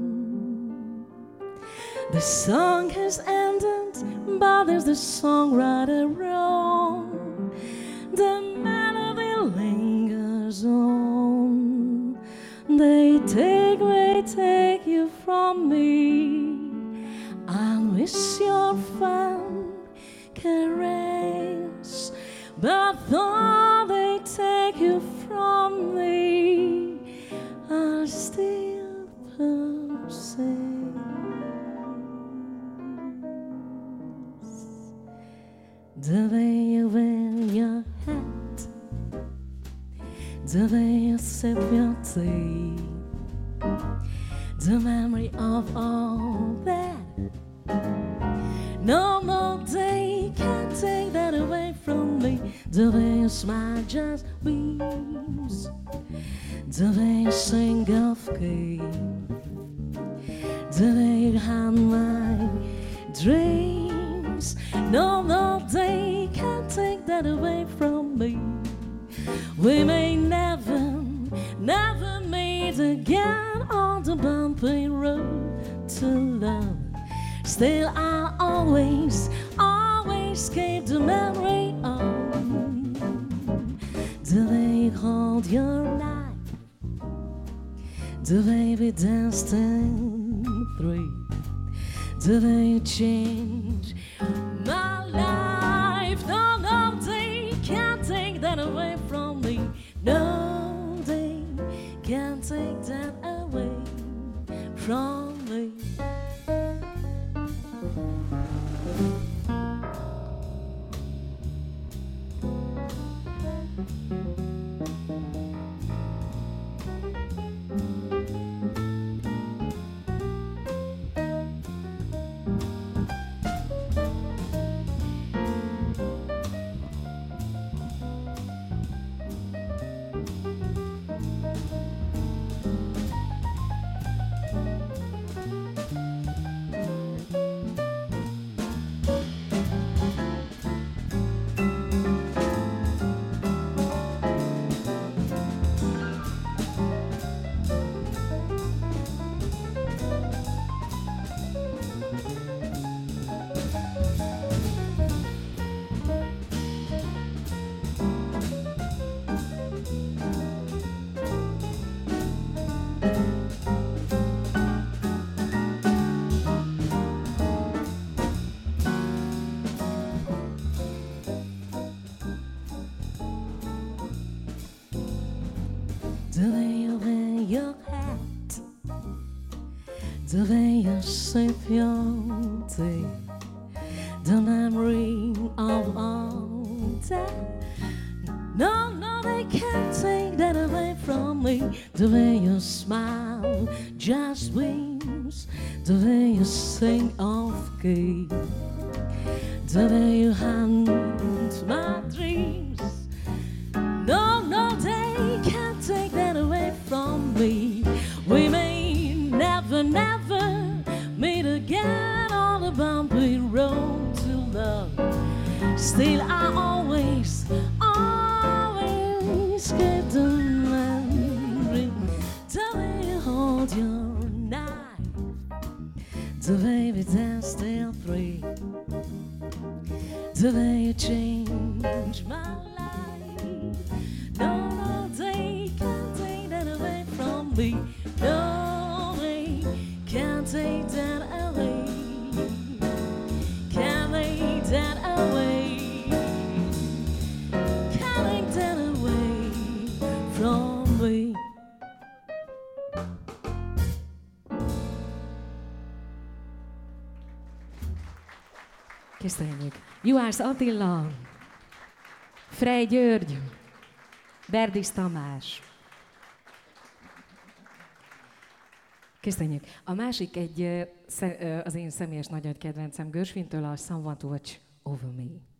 The song has ended, but there's the songwriter wrong. The melody lingers on. They take, they take you from me. I miss your fun caress, but though they take you from me, I still possess the way you wear your hat, the way you sip your tea, the memory of all that. No more day can take that away from me. The way you smile just beams, the way you sing of key, the way you hand my No more day can take that away from me. We may never, never meet again on the bumpy road to love. Still, I always, always keep the memory on the way you hold your knife, the way we danced in three, the way you change 飘在 Köszönjük. Juhász Attila, Frej György, Berdis Tamás. Köszönjük. A másik egy az én személyes nagy kedvencem Görsvintől a Someone to Watch Over Me.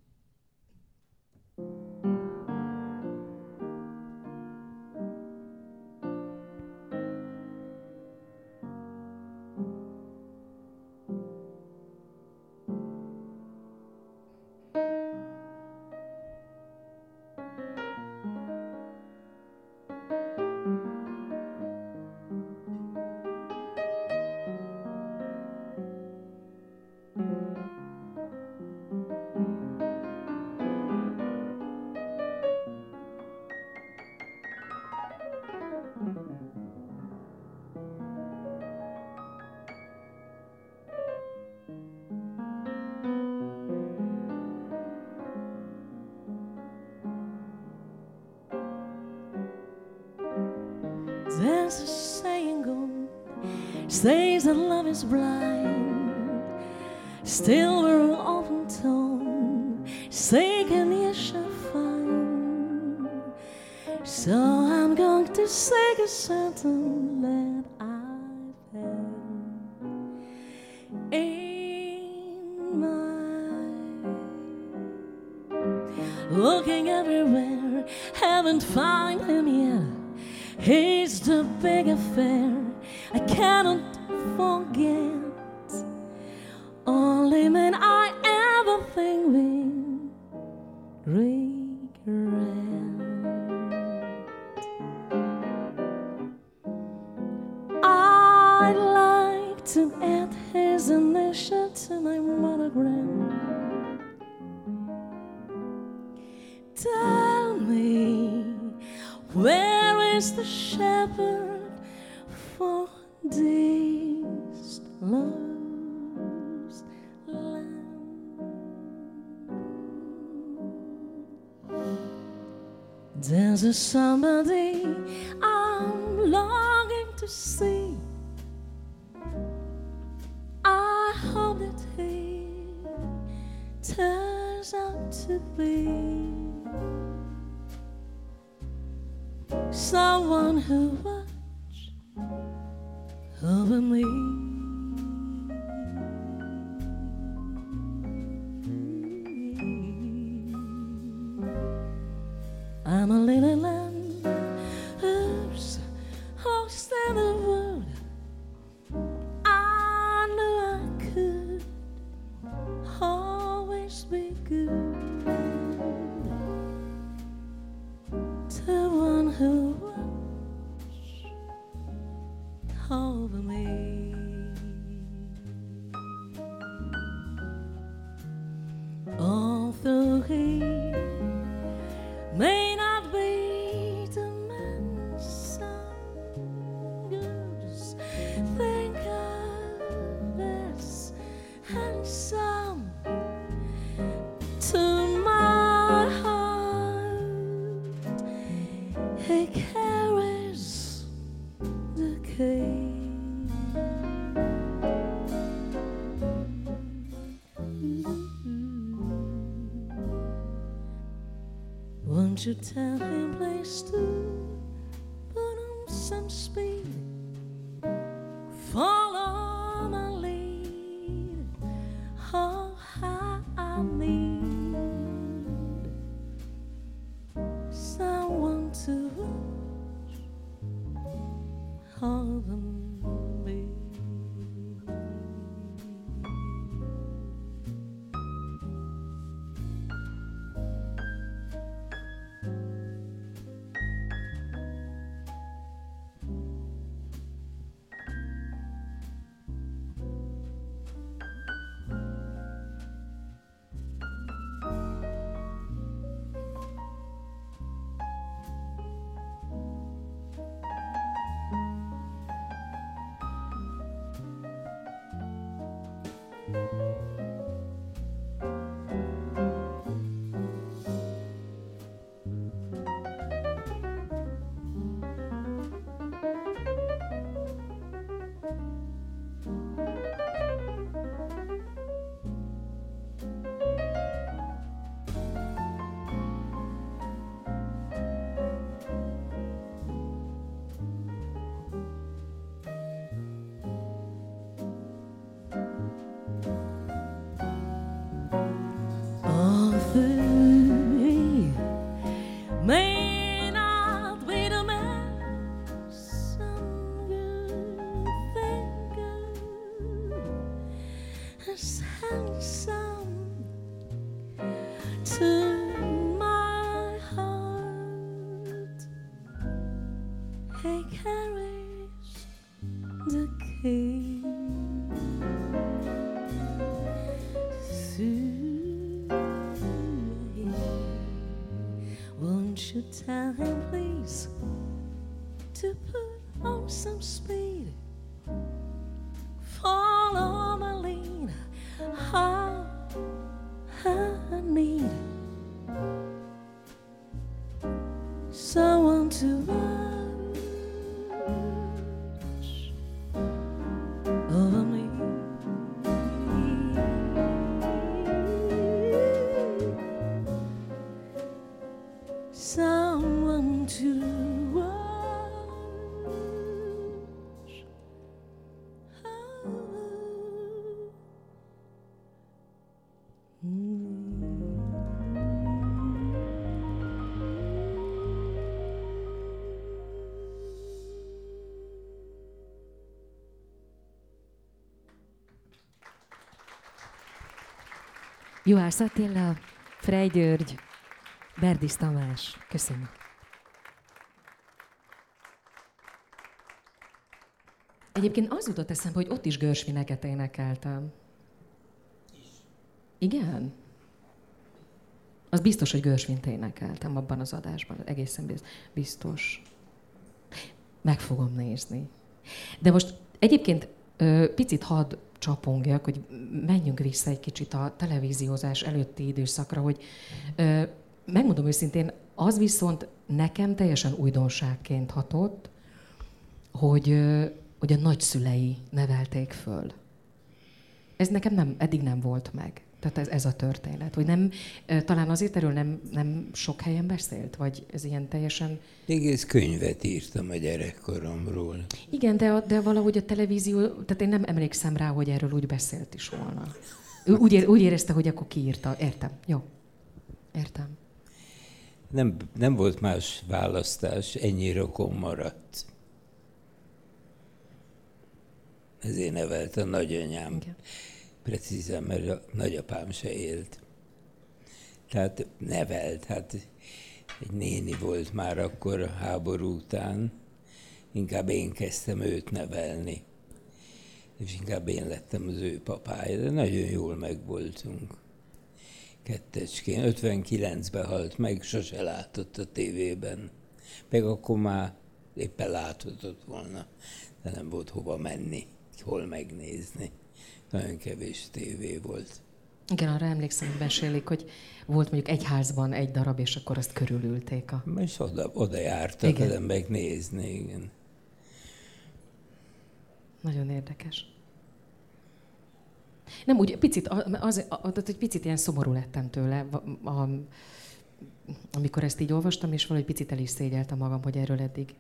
上半天。Be good Won't you tell him, please, to carry Juhász Attila, Frey György, Berdis Tamás. Köszönöm. Egyébként az jutott eszembe, hogy ott is görsvineket énekeltem. Igen? Az biztos, hogy görsvint énekeltem abban az adásban. Egészen biz- biztos. Meg fogom nézni. De most egyébként picit hadd csapongjak, hogy menjünk vissza egy kicsit a televíziózás előtti időszakra, hogy ö, megmondom őszintén, az viszont nekem teljesen újdonságként hatott, hogy, ö, hogy a nagyszülei nevelték föl. Ez nekem nem, eddig nem volt meg. Tehát ez, ez a történet. Hogy nem, talán azért erről nem, nem sok helyen beszélt? Vagy ez ilyen teljesen... Egész könyvet írtam a gyerekkoromról. Igen, de, a- de valahogy a televízió, tehát én nem emlékszem rá, hogy erről úgy beszélt is volna. Ő úgy, ér, úgy érezte, hogy akkor kiírta. Értem. Jó. Értem. Nem, nem volt más választás, ennyi rokon maradt. Ezért nevelt a nagyanyám. Igen. Precízen, mert a nagyapám se élt. Tehát nevelt, hát egy néni volt már akkor a háború után. Inkább én kezdtem őt nevelni. És inkább én lettem az ő papája, de nagyon jól megvoltunk. Kettecskén. 59-ben halt meg, sose látott a tévében. Meg akkor már éppen láthatott volna, de nem volt hova menni, hol megnézni. Nagyon kevés tévé volt. Igen, arra emlékszem, hogy mesélik, hogy volt mondjuk egy házban egy darab, és akkor azt körülülték a... És oda, oda jártak Igen. az emberek nézni, igen. Nagyon érdekes. Nem, úgy picit, az, az, egy picit ilyen szomorú lettem tőle, a, amikor ezt így olvastam, és valahogy picit el is szégyeltem magam, hogy erről eddig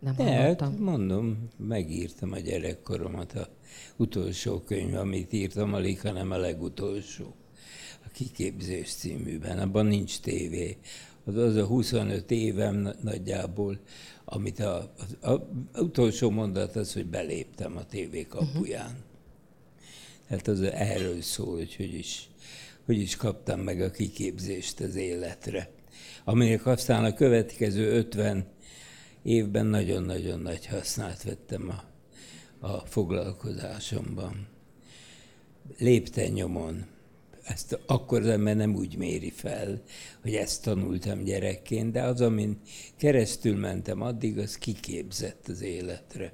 nem De, hát hallottam. mondom, megírtam a gyerekkoromat, a utolsó könyv, amit írtam, alig, hanem a legutolsó. A Kiképzés címűben. Abban nincs tévé. Az, az a 25 évem na- nagyjából, amit a, az a, utolsó mondat az, hogy beléptem a tévé kapuján. Uh-huh. Tehát az erről szól, hogy hogy is, hogy is kaptam meg a kiképzést az életre. Aminek aztán a következő 50 évben nagyon-nagyon nagy hasznát vettem a, a foglalkozásomban. Lépten nyomon. Ezt akkor az ember nem úgy méri fel, hogy ezt tanultam gyerekként, de az, amin keresztül mentem addig, az kiképzett az életre.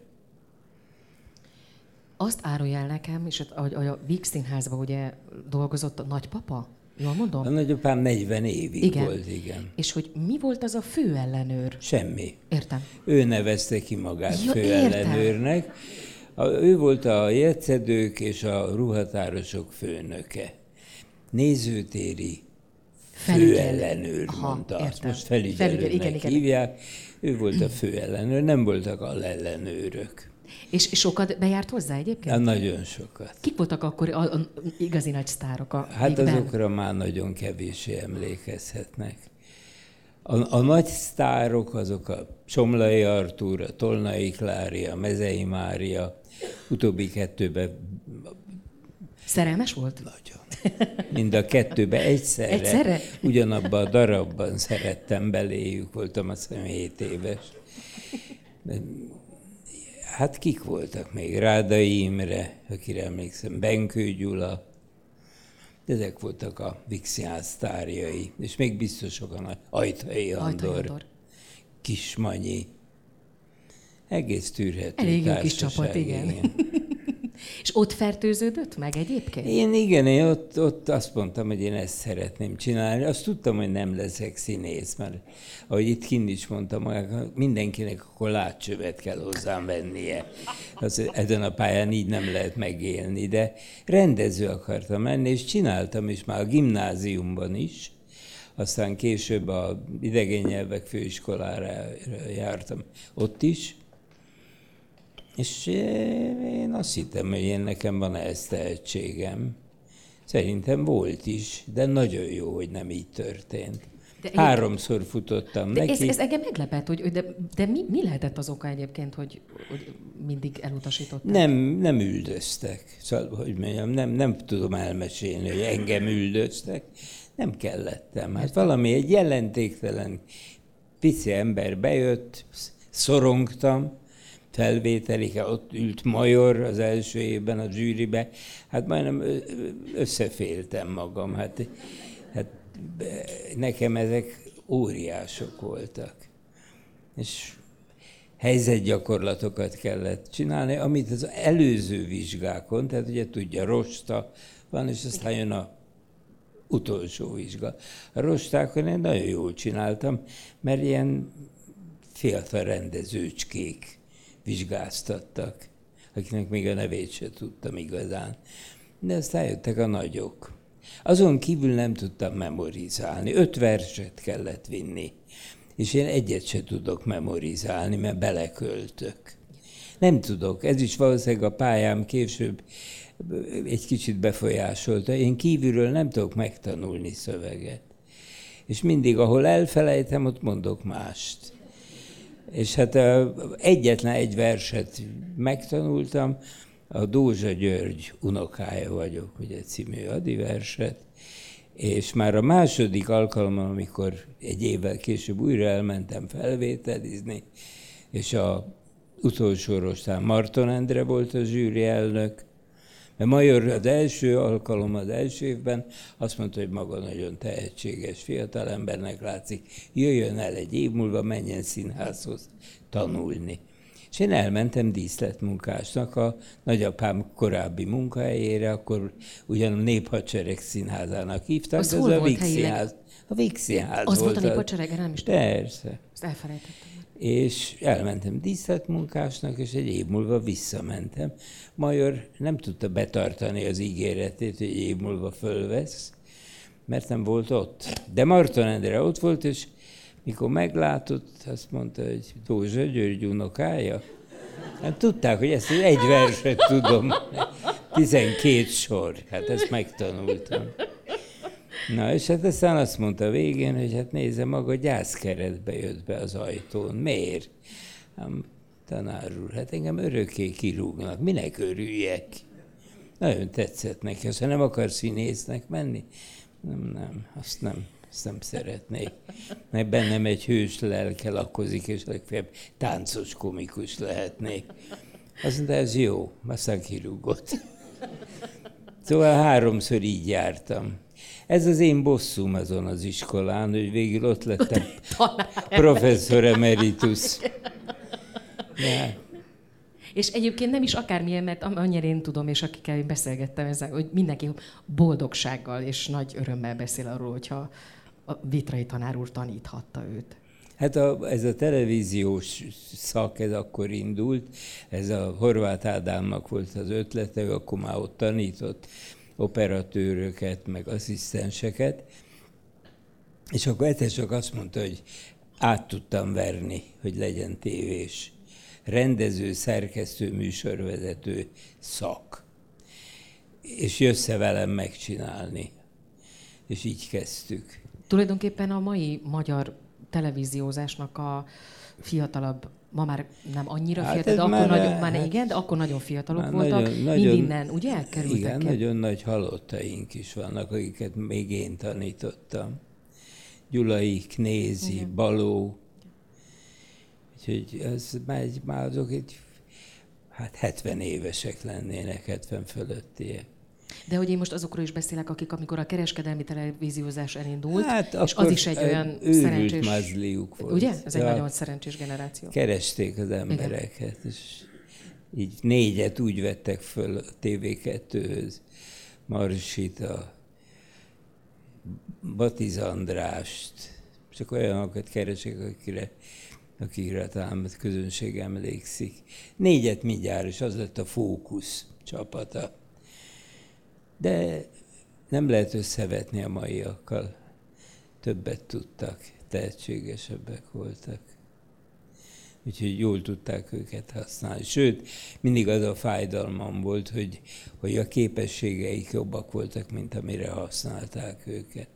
Azt árulj el nekem, és ott, ahogy, ahogy a Víg Színházban ugye dolgozott a nagypapa, jól mondom? A nagyapám 40 évig Igen. volt, igen. És hogy mi volt az a főellenőr? Semmi. Értem. Ő nevezte ki magát Ja, főellenőrnek. A, ő volt a jegyszedők és a ruhatárosok főnöke. Nézőtéri főellenőr, Aha, mondta azt. értem. Most felügyelőnek Felügyelő, igen, igen. hívják. Ő volt a főellenőr, nem voltak alellenőrök. És, sokat bejárt hozzá egyébként? Hát nagyon sokat. Kik voltak akkor a, a igazi nagy sztárok a Hát Vígben? azokra már nagyon kevésé emlékezhetnek. A, a nagy sztárok azok a Csomlai Artúr, a Tolnai Klária, a Mezei Mária, utóbbi kettőben Szerelmes volt? nagyon. Mind a kettőbe egyszerre, Egyszerre? ugyanabban a darabban szerettem beléjük, voltam azt hiszem 7 éves. De, hát kik voltak még? Rádai Imre, akire emlékszem, Benkő Gyula, ezek voltak a Vixián sztárjai, és még biztos sokan a Ajtai Andor, Andor. Kismanyi. Egész tűrhető Elég jó kis csapat, igen. És ott fertőződött meg egyébként? Én igen, én ott, ott azt mondtam, hogy én ezt szeretném csinálni. Azt tudtam, hogy nem leszek színész, mert ahogy itt kint is mondtam, mindenkinek akkor látcsövet kell hozzám vennie. Az, ezen a pályán így nem lehet megélni, de rendező akartam lenni, és csináltam is már a gimnáziumban is. aztán később a idegen nyelvek főiskolára jártam ott is, és én azt hittem, hogy én nekem van ez tehetségem. Szerintem volt is, de nagyon jó, hogy nem így történt. De Háromszor futottam de neki. Ez, ez engem meglepett, hogy, de, de mi, mi lehetett az oka egyébként, hogy, hogy mindig elutasították? Nem, nem üldöztek. Szóval, hogy mondjam, nem, nem tudom elmesélni, hogy engem üldöztek. Nem kellettem. Hát valami egy jelentéktelen pici ember bejött, szorongtam, felvételik, ott ült Major az első évben a zsűribe, hát majdnem összeféltem magam. Hát, hát nekem ezek óriások voltak. És helyzetgyakorlatokat kellett csinálni, amit az előző vizsgákon, tehát ugye tudja, rosta van, és aztán jön a utolsó vizsga. A rostákon én nagyon jól csináltam, mert ilyen fiatal rendezőcskék vizsgáztattak, akiknek még a nevét se tudtam igazán. De aztán jöttek a nagyok. Azon kívül nem tudtam memorizálni. Öt verset kellett vinni. És én egyet se tudok memorizálni, mert beleköltök. Nem tudok. Ez is valószínűleg a pályám később egy kicsit befolyásolta. Én kívülről nem tudok megtanulni szöveget. És mindig, ahol elfelejtem, ott mondok mást. És hát egyetlen egy verset megtanultam, a Dózsa György unokája vagyok, ugye című adiverset, és már a második alkalommal, amikor egy évvel később újra elmentem felvételizni, és a utolsó rostán Marton Endre volt a zsűri elnök, Major az első alkalom az első évben azt mondta, hogy maga nagyon tehetséges fiatalembernek látszik, jöjjön el egy év múlva, menjen színházhoz tanulni. És én elmentem díszletmunkásnak a nagyapám korábbi munkahelyére, akkor ugyan a Néphadsereg színházának hívták, az az a Víg színház. A Víg színház Az volt volt a Néphadsereg, nem is tudom. Persze. Ezt elfelejtettem. És elmentem díszletmunkásnak, és egy év múlva visszamentem. Major nem tudta betartani az ígéretét, hogy egy év múlva fölvesz, mert nem volt ott. De Marton Endre ott volt, és mikor meglátott, azt mondta, hogy Dózsa György unokája. Hát tudták, hogy ezt egy verset tudom. 12 sor. Hát ezt megtanultam. Na, és hát aztán azt mondta végén, hogy hát nézze, maga gyászkeretbe jött be az ajtón. Miért? Hát, tanár úr, hát engem örökké kirúgnak. Minek örüljek? Nagyon tetszett neki. Azt nem akar színésznek menni? Nem, nem, azt nem ezt nem szeretnék. Mert bennem egy hős lelke lakozik, és legfeljebb táncos komikus lehetnék. Azt mondta, ez jó, aztán kirúgott. Szóval háromszor így jártam. Ez az én bosszúm azon az iskolán, hogy végül ott lettem professzor emeritus. És egyébként nem is akármilyen, mert annyira én tudom, és akikkel én beszélgettem ezzel, hogy mindenki boldogsággal és nagy örömmel beszél arról, hogyha a Vitrai tanár úr taníthatta őt. Hát a, ez a televíziós szak, ez akkor indult, ez a Horváth Ádámnak volt az ötlete, ő akkor már ott tanított operatőröket, meg asszisztenseket, és akkor egyszer csak azt mondta, hogy át tudtam verni, hogy legyen tévés. Rendező, szerkesztő, műsorvezető szak. És jössz velem megcsinálni. És így kezdtük. Tulajdonképpen a mai magyar televíziózásnak a fiatalabb, ma már nem annyira hát fiatal, de akkor már, nagyon, már hát, igen, de akkor nagyon fiatalok voltak, nagyon, nagyon, innen, ugye elkerültek Igen, el? nagyon nagy halottaink is vannak, akiket még én tanítottam. Gyulai, Knézi, igen. Baló, úgyhogy ez már, már azok egy, hát 70 évesek lennének, 70 fölöttiek. De hogy én most azokról is beszélek, akik amikor a kereskedelmi televíziózás elindult, hát és az is egy olyan szerencsés... volt. Ugye? Ez egy ja, nagyon szerencsés generáció. Keresték az embereket, Igen. és így négyet úgy vettek föl a TV2-höz. Marsita, Batiz Andrást, csak olyanokat keresek, akire, akire talán a közönség emlékszik. Négyet mindjárt, és az lett a fókusz csapata de nem lehet összevetni a maiakkal. többet tudtak, tehetségesebbek voltak. Úgyhogy jól tudták őket használni. Sőt, mindig az a fájdalmam volt, hogy, hogy a képességeik jobbak voltak, mint amire használták őket.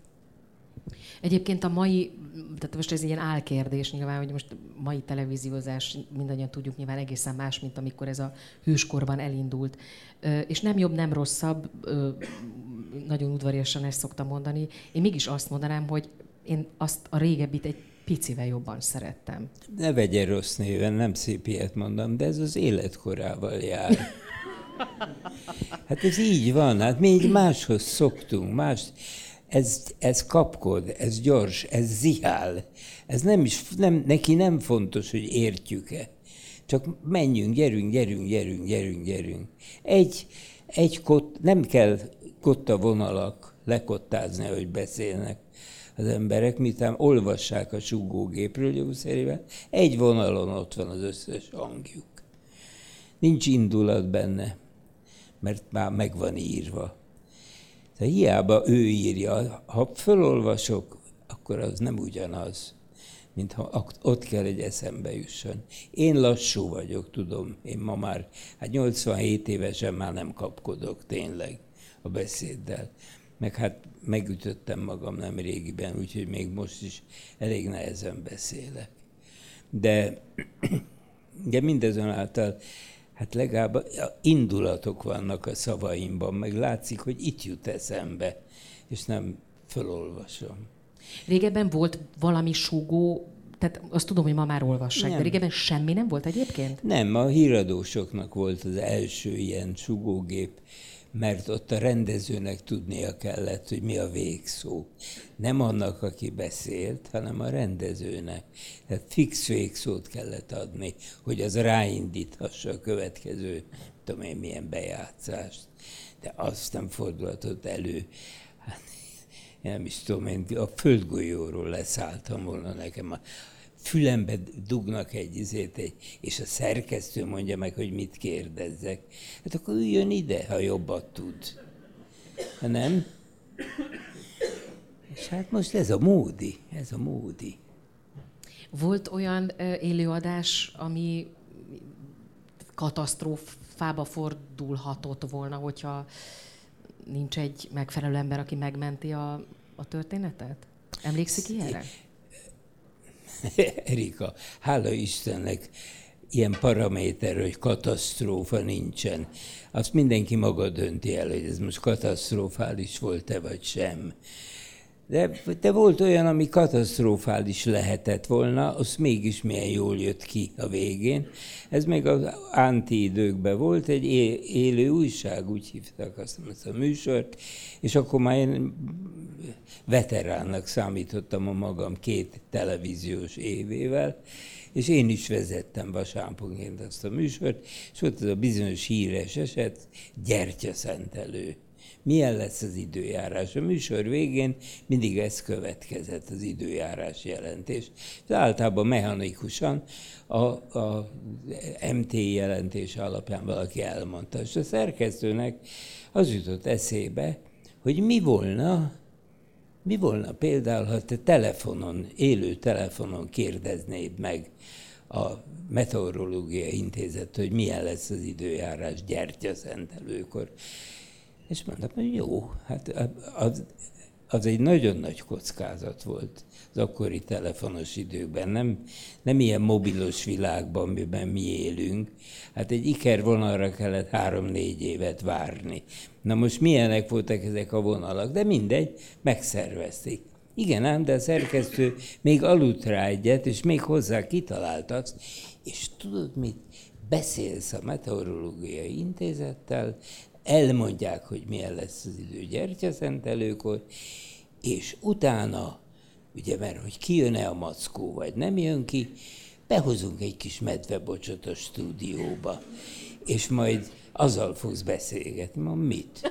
Egyébként a mai, tehát most ez ilyen álkérdés nyilván, hogy most mai televíziózás, mindannyian tudjuk nyilván egészen más, mint amikor ez a hőskorban elindult. És nem jobb, nem rosszabb, nagyon udvariasan ezt szoktam mondani. Én mégis azt mondanám, hogy én azt a régebbit egy picivel jobban szerettem. Ne vegye rossz néven, nem szép ilyet mondom, de ez az életkorával jár. Hát ez így van, hát mi így máshoz szoktunk, más, ez, ez kapkod, ez gyors, ez zihál. Ez nem is, nem, neki nem fontos, hogy értjük-e. Csak menjünk, gyerünk, gyerünk, gyerünk, gyerünk, gyerünk. Egy, egy kot, nem kell kotta vonalak lekottázni, hogy beszélnek az emberek, miután olvassák a sugógépről gyógyszerével, egy vonalon ott van az összes hangjuk. Nincs indulat benne, mert már meg van írva. De hiába ő írja, ha felolvasok, akkor az nem ugyanaz, mint ha ott kell egy eszembe jusson. Én lassú vagyok, tudom, én ma már, hát 87 évesen már nem kapkodok tényleg a beszéddel. Meg hát megütöttem magam nem régiben, úgyhogy még most is elég nehezen beszélek. De, de mindezonáltal hát legalább indulatok vannak a szavaimban, meg látszik, hogy itt jut eszembe, és nem felolvasom. Régebben volt valami súgó, tehát azt tudom, hogy ma már olvassák, nem. de régebben semmi nem volt egyébként? Nem, a híradósoknak volt az első ilyen sugógép, mert ott a rendezőnek tudnia kellett, hogy mi a végszó. Nem annak, aki beszélt, hanem a rendezőnek. Tehát fix végszót kellett adni, hogy az ráindíthassa a következő, tudom én milyen bejátszást. De azt nem fordulhatott elő. Hát, én nem is tudom, én a földgolyóról leszálltam volna nekem. A, fülembe dugnak egy izét, egy, és a szerkesztő mondja meg, hogy mit kérdezzek. Hát akkor üljön ide, ha jobbat tud. Ha nem? És hát most ez a módi, ez a módi. Volt olyan élőadás, ami katasztrófába fordulhatott volna, hogyha nincs egy megfelelő ember, aki megmenti a, a történetet? Emlékszik ilyenre? Erika, hála Istennek, ilyen paraméter, hogy katasztrófa nincsen. Azt mindenki maga dönti el, hogy ez most katasztrofális volt-e vagy sem. De, de volt olyan, ami katasztrofális lehetett volna, az mégis milyen jól jött ki a végén. Ez még az anti időkben volt, egy élő újság, úgy hívták azt, azt a műsort, és akkor már én veteránnak számítottam a magam két televíziós évével, és én is vezettem vasárnaponként azt a műsort, és ott az a bizonyos híres eset, gyertyaszentelő milyen lesz az időjárás. A műsor végén mindig ez következett, az időjárás jelentés. És általában mechanikusan a, a MT jelentés alapján valaki elmondta. És a szerkesztőnek az jutott eszébe, hogy mi volna, mi volna például, ha te telefonon, élő telefonon kérdeznéd meg a Meteorológiai Intézet, hogy milyen lesz az időjárás gyertyaszentelőkor. És mondtam, hogy jó, hát az, az egy nagyon nagy kockázat volt az akkori telefonos időkben. Nem, nem ilyen mobilos világban, amiben mi élünk. Hát egy iker vonalra kellett három-négy évet várni. Na most milyenek voltak ezek a vonalak? De mindegy, megszervezték. Igen ám, de a szerkesztő még aludt rá egyet, és még hozzá kitalált azt, és tudod mit? Beszélsz a Meteorológiai Intézettel, elmondják, hogy milyen lesz az idő gyertyaszentelőkor, és utána, ugye mert hogy kijön-e a mackó, vagy nem jön ki, behozunk egy kis medvebocsot a stúdióba, és majd azzal fogsz beszélgetni. Ma mit?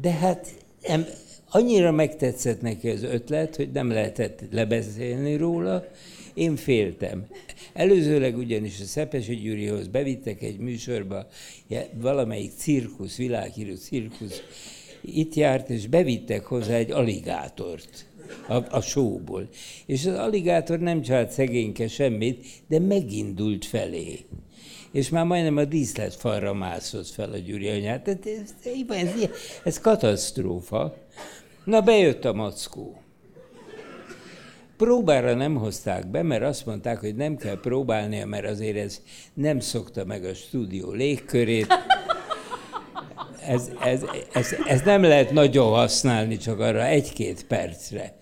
De hát nem, annyira megtetszett neki az ötlet, hogy nem lehetett lebeszélni róla, én féltem. Előzőleg ugyanis a Szepesi Gyurihoz bevittek egy műsorba valamelyik cirkusz, világhírű cirkusz itt járt, és bevittek hozzá egy aligátort a, a sóból. És az aligátor nem csinált szegényke semmit, de megindult felé. És már majdnem a díszletfalra mászott fel a Gyuri anyát. Ez, ez, ez, ez katasztrófa. Na, bejött a mackó. Próbára nem hozták be, mert azt mondták, hogy nem kell próbálnia, mert azért ez nem szokta meg a stúdió légkörét. Ez, ez, ez, ez nem lehet nagyon használni, csak arra egy-két percre.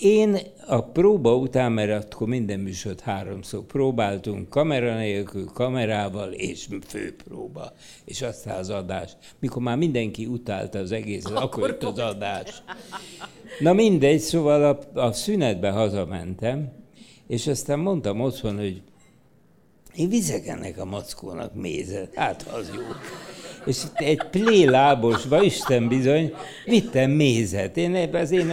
Én a próba után, mert akkor minden műsort háromszor próbáltunk, kamera nélkül, kamerával és főpróba, és aztán az adás. Mikor már mindenki utálta az egészet, akkor, akkor jött az adás. Na mindegy, szóval a, a szünetbe hazamentem, és aztán mondtam otthon, hogy én vizek ennek a mackónak mézet, hát az jó. És egy plélábosba, Isten bizony, vittem mézet. Én az én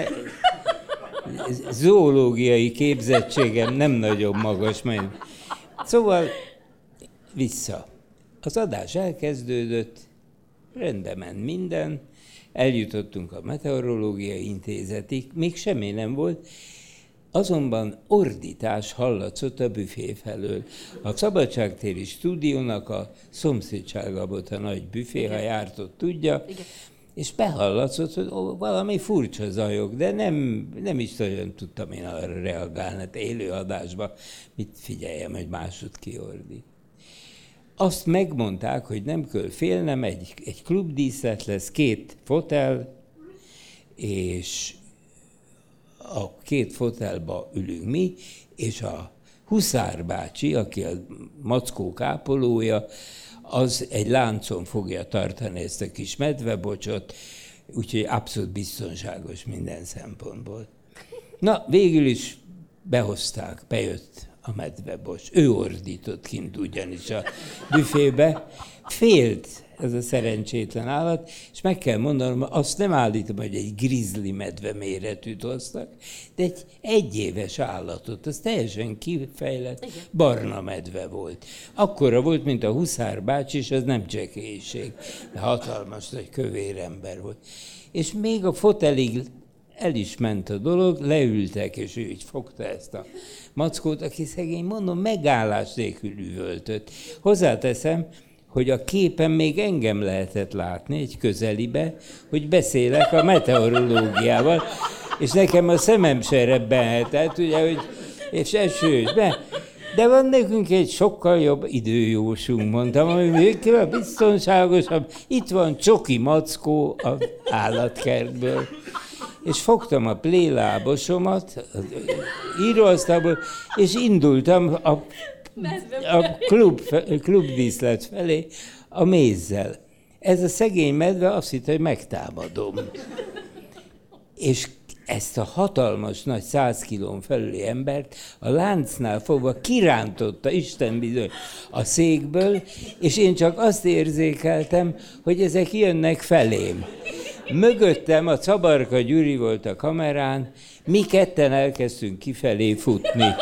zoológiai képzettségem nem nagyon magas, mert... Szóval vissza. Az adás elkezdődött, rendben ment minden, eljutottunk a meteorológiai intézetig, még semmi nem volt, Azonban ordítás hallatszott a büfé felől. A szabadságtéri stúdiónak a szomszédsága volt a nagy büfé, ha járt ott tudja, Igen. És behallatszott, hogy valami furcsa zajok, de nem, nem is nagyon tudtam én arra reagálni, hát élő mit figyeljem, hogy másod kiordít. Azt megmondták, hogy nem kell félnem, egy, egy klubdíszlet lesz, két fotel, és a két fotelba ülünk mi, és a Huszár bácsi, aki a mackó kápolója, az egy láncon fogja tartani ezt a kis medvebocsot, úgyhogy abszolút biztonságos minden szempontból. Na, végül is behozták, bejött a medvebocs. Ő ordított kint ugyanis a büfébe. Félt ez a szerencsétlen állat, és meg kell mondanom, azt nem állítom, hogy egy grizzly medve méretűt hoztak, de egy egyéves állatot, az teljesen kifejlett, Igen. barna medve volt. Akkora volt, mint a Huszár bácsi, és az nem csekélység, de hatalmas nagy kövér ember volt. És még a fotelig el is ment a dolog, leültek, és ő így fogta ezt a mackót, aki szegény, mondom, megállás nélkül üvöltött. Hozzáteszem, hogy a képen még engem lehetett látni egy közelibe, hogy beszélek a meteorológiával, és nekem a szemem se rebbenhetett, ugye, hogy, és esős, be. De van nekünk egy sokkal jobb időjósunk, mondtam, ami még biztonságosabb. Itt van Csoki Mackó a állatkertből. És fogtam a plélábosomat, az íróasztalból, és indultam a a klub, klubdíszlet felé a mézzel. Ez a szegény medve azt hitte, hogy megtámadom. És ezt a hatalmas nagy száz kilón felüli embert a láncnál fogva kirántotta, Isten bizony, a székből, és én csak azt érzékeltem, hogy ezek jönnek felém. Mögöttem a Cabarka Gyuri volt a kamerán, mi ketten elkezdtünk kifelé futni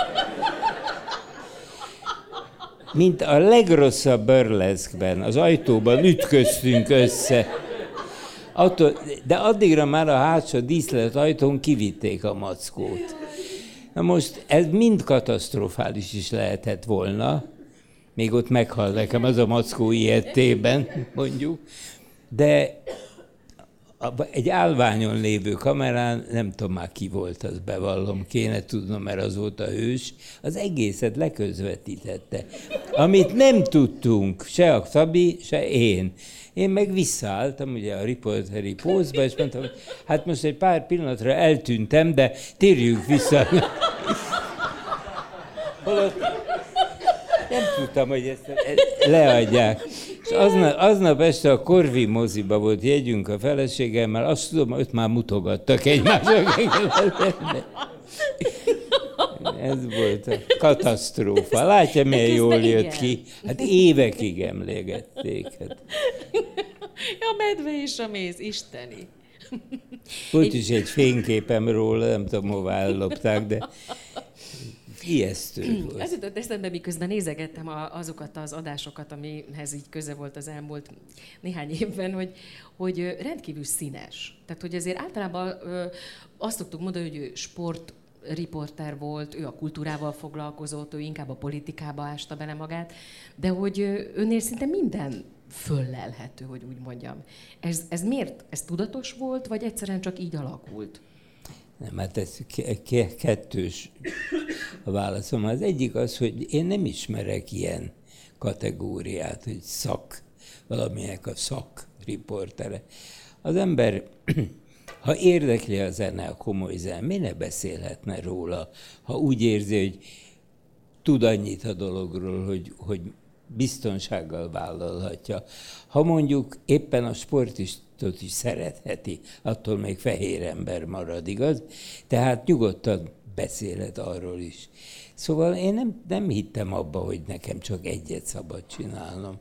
mint a legrosszabb burleszkben, az ajtóban ütköztünk össze. Attól, de addigra már a hátsó díszlet ajtón kivitték a mackót. Na most ez mind katasztrofális is lehetett volna, még ott meghal nekem az a mackó ilyetében, mondjuk, de egy állványon lévő kamerán, nem tudom már ki volt, az bevallom, kéne tudnom, mert az volt a hős, az egészet leközvetítette. Amit nem tudtunk, se a Szabi, se én. Én meg visszaálltam ugye a riporteri pózba, és mondtam, hát most egy pár pillanatra eltűntem, de térjünk vissza. Holott nem tudtam, hogy ezt leadják. És aznap, aznap este a Korvi moziba volt jegyünk a feleségemmel, azt tudom, hogy ott már mutogattak egymásnak. Ez volt a katasztrófa. Látja, milyen hát jól jött igen. ki. Hát évekig emlégették. Hát. A medve és a méz, isteni. Volt is egy fényképem róla, nem tudom, hová ellopták, de ijesztő volt. Ez jutott eszembe, miközben nézegettem a, azokat az adásokat, amihez így köze volt az elmúlt néhány évben, hogy, hogy rendkívül színes. Tehát, hogy azért általában azt szoktuk mondani, hogy ő sport riporter volt, ő a kultúrával foglalkozott, ő inkább a politikába ásta bele magát, de hogy önnél szinte minden föllelhető, hogy úgy mondjam. Ez, ez miért? Ez tudatos volt, vagy egyszerűen csak így alakult? Nem, hát ez kettős a válaszom. Az egyik az, hogy én nem ismerek ilyen kategóriát, hogy szak, valamilyenek a szak riportere. Az ember, ha érdekli a zene, a komoly zene, mi ne beszélhetne róla, ha úgy érzi, hogy tud annyit a dologról, hogy, hogy biztonsággal vállalhatja. Ha mondjuk éppen a sportistot is szeretheti, attól még fehér ember marad, igaz? Tehát nyugodtan beszélhet arról is. Szóval én nem, nem hittem abba, hogy nekem csak egyet szabad csinálnom.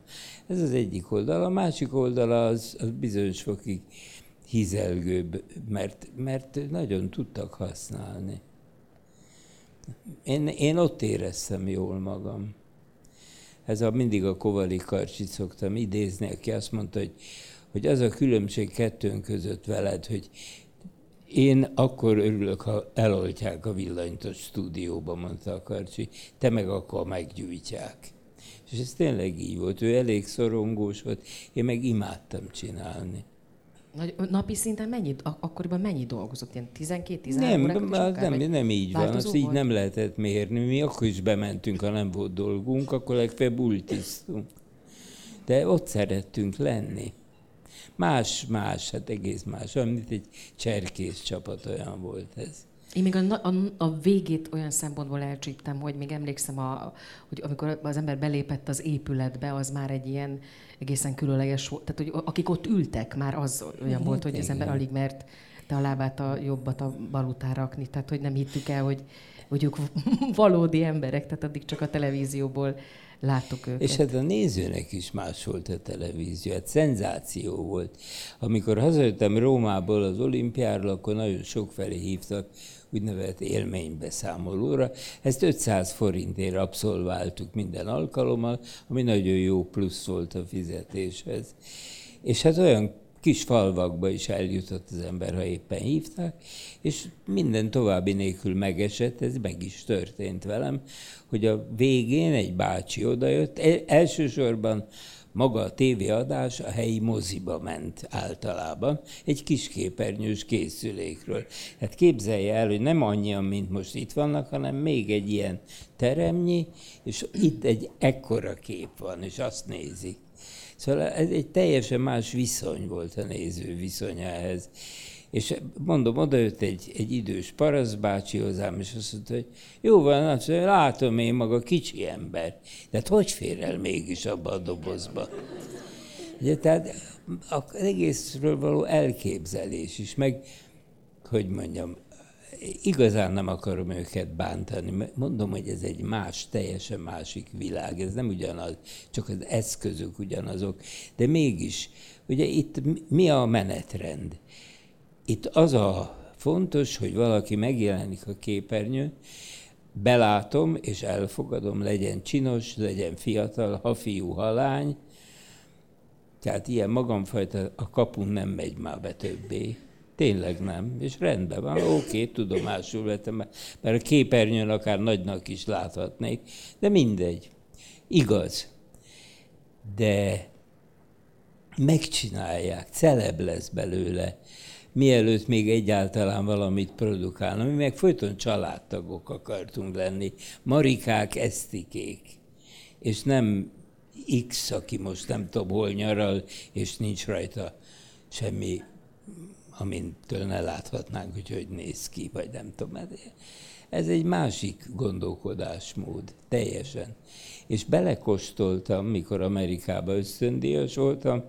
Ez az egyik oldal. A másik oldala az, az bizonyos fokig hizelgőbb, mert, mert nagyon tudtak használni. Én, én ott éreztem jól magam. Ez a mindig a Kovali Karcsit szoktam idézni, aki azt mondta, hogy, hogy az a különbség kettőnk között veled, hogy én akkor örülök, ha eloltják a villanyt a stúdióba, mondta a Karcsi, te meg akkor meggyújtják. És ez tényleg így volt. Ő elég szorongós volt, én meg imádtam csinálni. Nagy, napi szinten mennyit, akkoriban mennyi dolgozott? Ilyen 12-13 Nem, nem, nem, nem így van, azt így nem lehetett mérni. Mi akkor is bementünk, ha nem volt dolgunk, akkor legfeljebb ultisztunk. De ott szerettünk lenni. Más, más, hát egész más. Olyan, mint egy cserkész csapat olyan volt ez. Én még a, a, a végét olyan szempontból elcsíptem, hogy még emlékszem, a, hogy amikor az ember belépett az épületbe, az már egy ilyen egészen különleges volt. Tehát, hogy akik ott ültek, már az olyan hát, volt, hogy az ember alig mert te a lábát a jobbat a bal után rakni. Tehát, hogy nem hittük el, hogy, hogy ők valódi emberek, tehát addig csak a televízióból láttuk őket. És hát a nézőnek is más volt a televízió, hát szenzáció volt. Amikor hazajöttem Rómából az olimpiáról, akkor nagyon sok felé hívtak úgynevezett élménybeszámolóra. Ezt 500 forintért abszolváltuk minden alkalommal, ami nagyon jó plusz volt a fizetéshez. És hát olyan kis falvakba is eljutott az ember, ha éppen hívták, és minden további nélkül megesett, ez meg is történt velem, hogy a végén egy bácsi odajött, elsősorban maga a tévéadás a helyi moziba ment általában, egy kis képernyős készülékről. Hát képzelje el, hogy nem annyian, mint most itt vannak, hanem még egy ilyen teremnyi, és itt egy ekkora kép van, és azt nézik. Szóval ez egy teljesen más viszony volt a néző viszonya ehhez. És mondom, odajött egy, egy idős paraszbácsi hozzám, és azt mondta, hogy jó van, azt mondja, látom én maga kicsi ember, de hát hogy fér el mégis abba a dobozba? Ugye, tehát az egészről való elképzelés is, meg, hogy mondjam, igazán nem akarom őket bántani, mondom, hogy ez egy más, teljesen másik világ, ez nem ugyanaz, csak az eszközök ugyanazok, de mégis, ugye itt mi a menetrend? Itt az a fontos, hogy valaki megjelenik a képernyőn, belátom és elfogadom, legyen csinos, legyen fiatal, ha fiú, ha lány, tehát ilyen magamfajta a kapun nem megy már be többé. Tényleg nem. És rendben van, oké, tudomásul vettem, mert a képernyőn akár nagynak is láthatnék, de mindegy. Igaz. De megcsinálják, celeb lesz belőle, mielőtt még egyáltalán valamit produkálna. Mi meg folyton családtagok akartunk lenni, marikák, esztikék, és nem X, aki most nem tudom hol nyaral, és nincs rajta semmi, amintől ne láthatnánk, hogy hogy néz ki, vagy nem tudom. Ez egy másik gondolkodásmód, teljesen. És belekostoltam, mikor Amerikába ösztöndíjas voltam,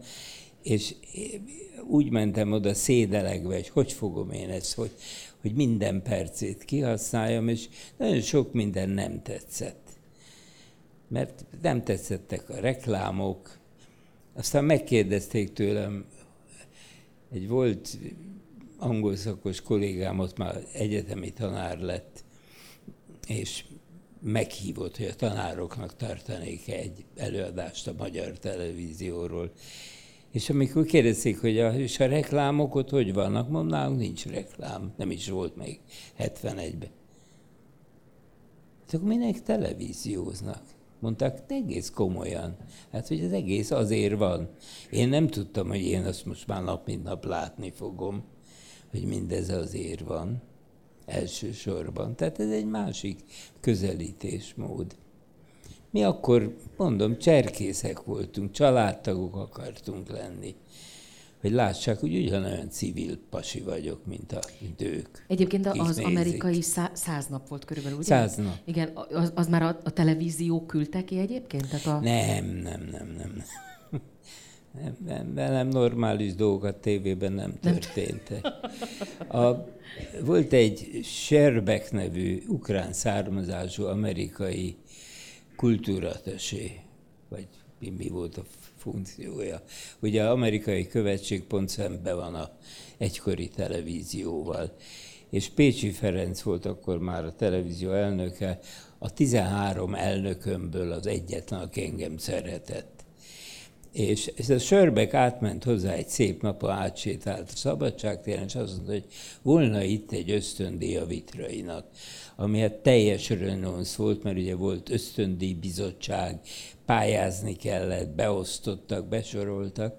és úgy mentem oda szédelegve, hogy hogy fogom én ezt, hogy, hogy minden percét kihasználjam, és nagyon sok minden nem tetszett. Mert nem tetszettek a reklámok. Aztán megkérdezték tőlem, egy volt angol szakos kollégám ott már egyetemi tanár lett, és meghívott, hogy a tanároknak tartanék egy előadást a magyar televízióról. És amikor kérdezték, hogy a, és a reklámok ott hogy vannak, mondom, nálunk nincs reklám, nem is volt még 71-ben. Hát akkor minek televízióznak? Mondták, egész komolyan. Hát, hogy az egész azért van. Én nem tudtam, hogy én azt most már nap mint nap látni fogom, hogy mindez azért van elsősorban. Tehát ez egy másik közelítésmód. Mi akkor, mondom, cserkészek voltunk, családtagok akartunk lenni. Hogy lássák, hogy ugyanolyan civil pasi vagyok, mint, a, mint ők. Egyébként az nézik. amerikai szá- száz nap volt körülbelül, ugye? Száz nap. Igen, az, az már a, a televízió küldte ki egyébként? Tehát a... Nem, nem, nem, nem. Nem, nem, nem normális dolgok a tévében nem történtek. A, volt egy Sherbek nevű ukrán származású amerikai kultúratesé, vagy mi volt a funkciója. Ugye amerikai követség pont szembe van a egykori televízióval. És Pécsi Ferenc volt akkor már a televízió elnöke, a 13 elnökömből az egyetlen, aki engem szeretett. És ez a Sörbek átment hozzá egy szép napon, átsétált a szabadságtéren, és azt mondta, hogy volna itt egy ösztöndíj a vitrainak, ami hát teljes renonsz volt, mert ugye volt ösztöndíj bizottság, pályázni kellett, beosztottak, besoroltak.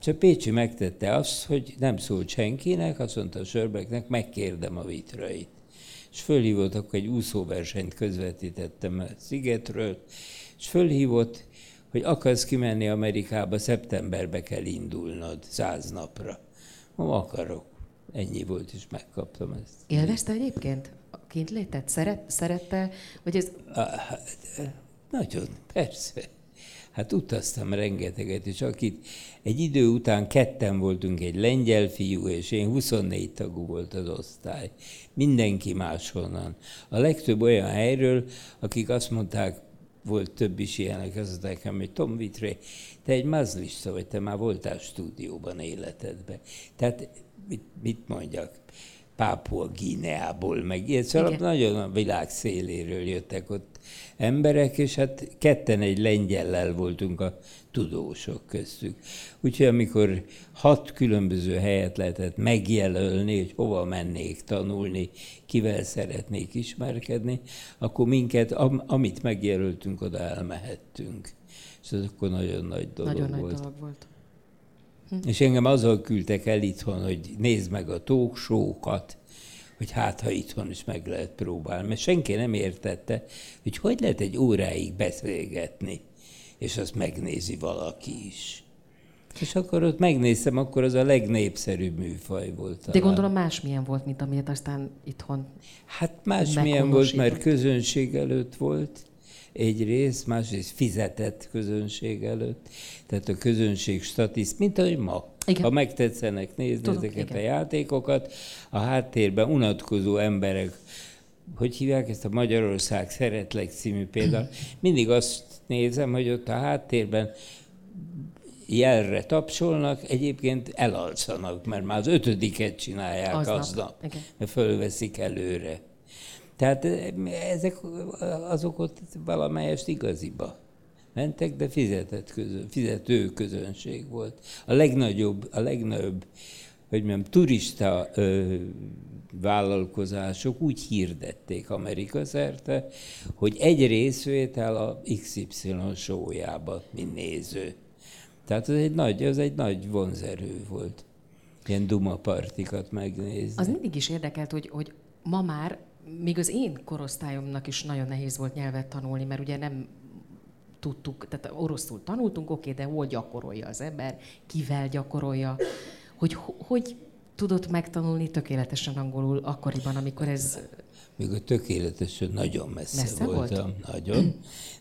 És a Pécsi megtette azt, hogy nem szólt senkinek, azt mondta a Sörbeknek, megkérdem a vitrait. És fölhívott, akkor egy úszóversenyt közvetítettem a szigetről, és fölhívott, hogy akarsz kimenni Amerikába, szeptemberbe kell indulnod, száz napra. Ma akarok. Ennyi volt, és megkaptam ezt. Élvezte egyébként kintlétet? Szeret, szerette? Vagy ez... Hát, nagyon, persze. Hát utaztam rengeteget, és akit egy idő után ketten voltunk, egy lengyel fiú, és én 24 tagú volt az osztály. Mindenki máshonnan. A legtöbb olyan helyről, akik azt mondták, volt több is ilyenek, az nekem, hogy Tom Vitré, te egy mazlista vagy, te már voltál stúdióban életedben. Tehát mit, mit mondjak? Pápua Gineából, meg ilyen, szóval nagyon a világ széléről jöttek ott emberek, és hát ketten egy lengyellel voltunk a tudósok köztük. Úgyhogy amikor hat különböző helyet lehetett megjelölni, hogy hova mennék tanulni, kivel szeretnék ismerkedni, akkor minket, am, amit megjelöltünk, oda elmehettünk. És ez akkor nagyon nagy dolog nagyon volt. Nagy dolog volt. Hm. És engem azzal küldtek el itthon, hogy nézd meg a tóksókat, hogy hát, ha itthon is meg lehet próbálni, mert senki nem értette, hogy hogy lehet egy óráig beszélgetni, és azt megnézi valaki is. És akkor ott megnéztem, akkor az a legnépszerűbb műfaj volt. Talán. De gondolom másmilyen volt, mint amilyet aztán itthon Hát másmilyen volt, mert közönség előtt volt egyrészt, másrészt fizetett közönség előtt. Tehát a közönség statiszt, mint ahogy ma. Igen. Ha megtetszenek nézni Tudom, ezeket igen. a játékokat, a háttérben unatkozó emberek, hogy hívják ezt a Magyarország Szeretlek című például, mindig azt nézem, hogy ott a háttérben jelre tapsolnak, egyébként elalszanak, mert már az ötödiket csinálják aznap, aznap mert fölveszik előre. Tehát ezek azok ott valamelyest igaziba mentek, de fizetett közön, fizető közönség volt. A legnagyobb, a legnagyobb, hogy mondjam, turista ö, vállalkozások úgy hirdették Amerika szerte, hogy egy részvétel a XY showjába, mint néző. Tehát ez egy nagy, ez egy nagy vonzerő volt, ilyen duma partikat megnézni. Az mindig is érdekelt, hogy, hogy ma már, még az én korosztályomnak is nagyon nehéz volt nyelvet tanulni, mert ugye nem tudtuk, tehát oroszul tanultunk, oké, de hol gyakorolja az ember, kivel gyakorolja, hogy hogy tudott megtanulni tökéletesen angolul akkoriban, amikor ez... Még a tökéletesen nagyon messze, messze voltam, volt? nagyon.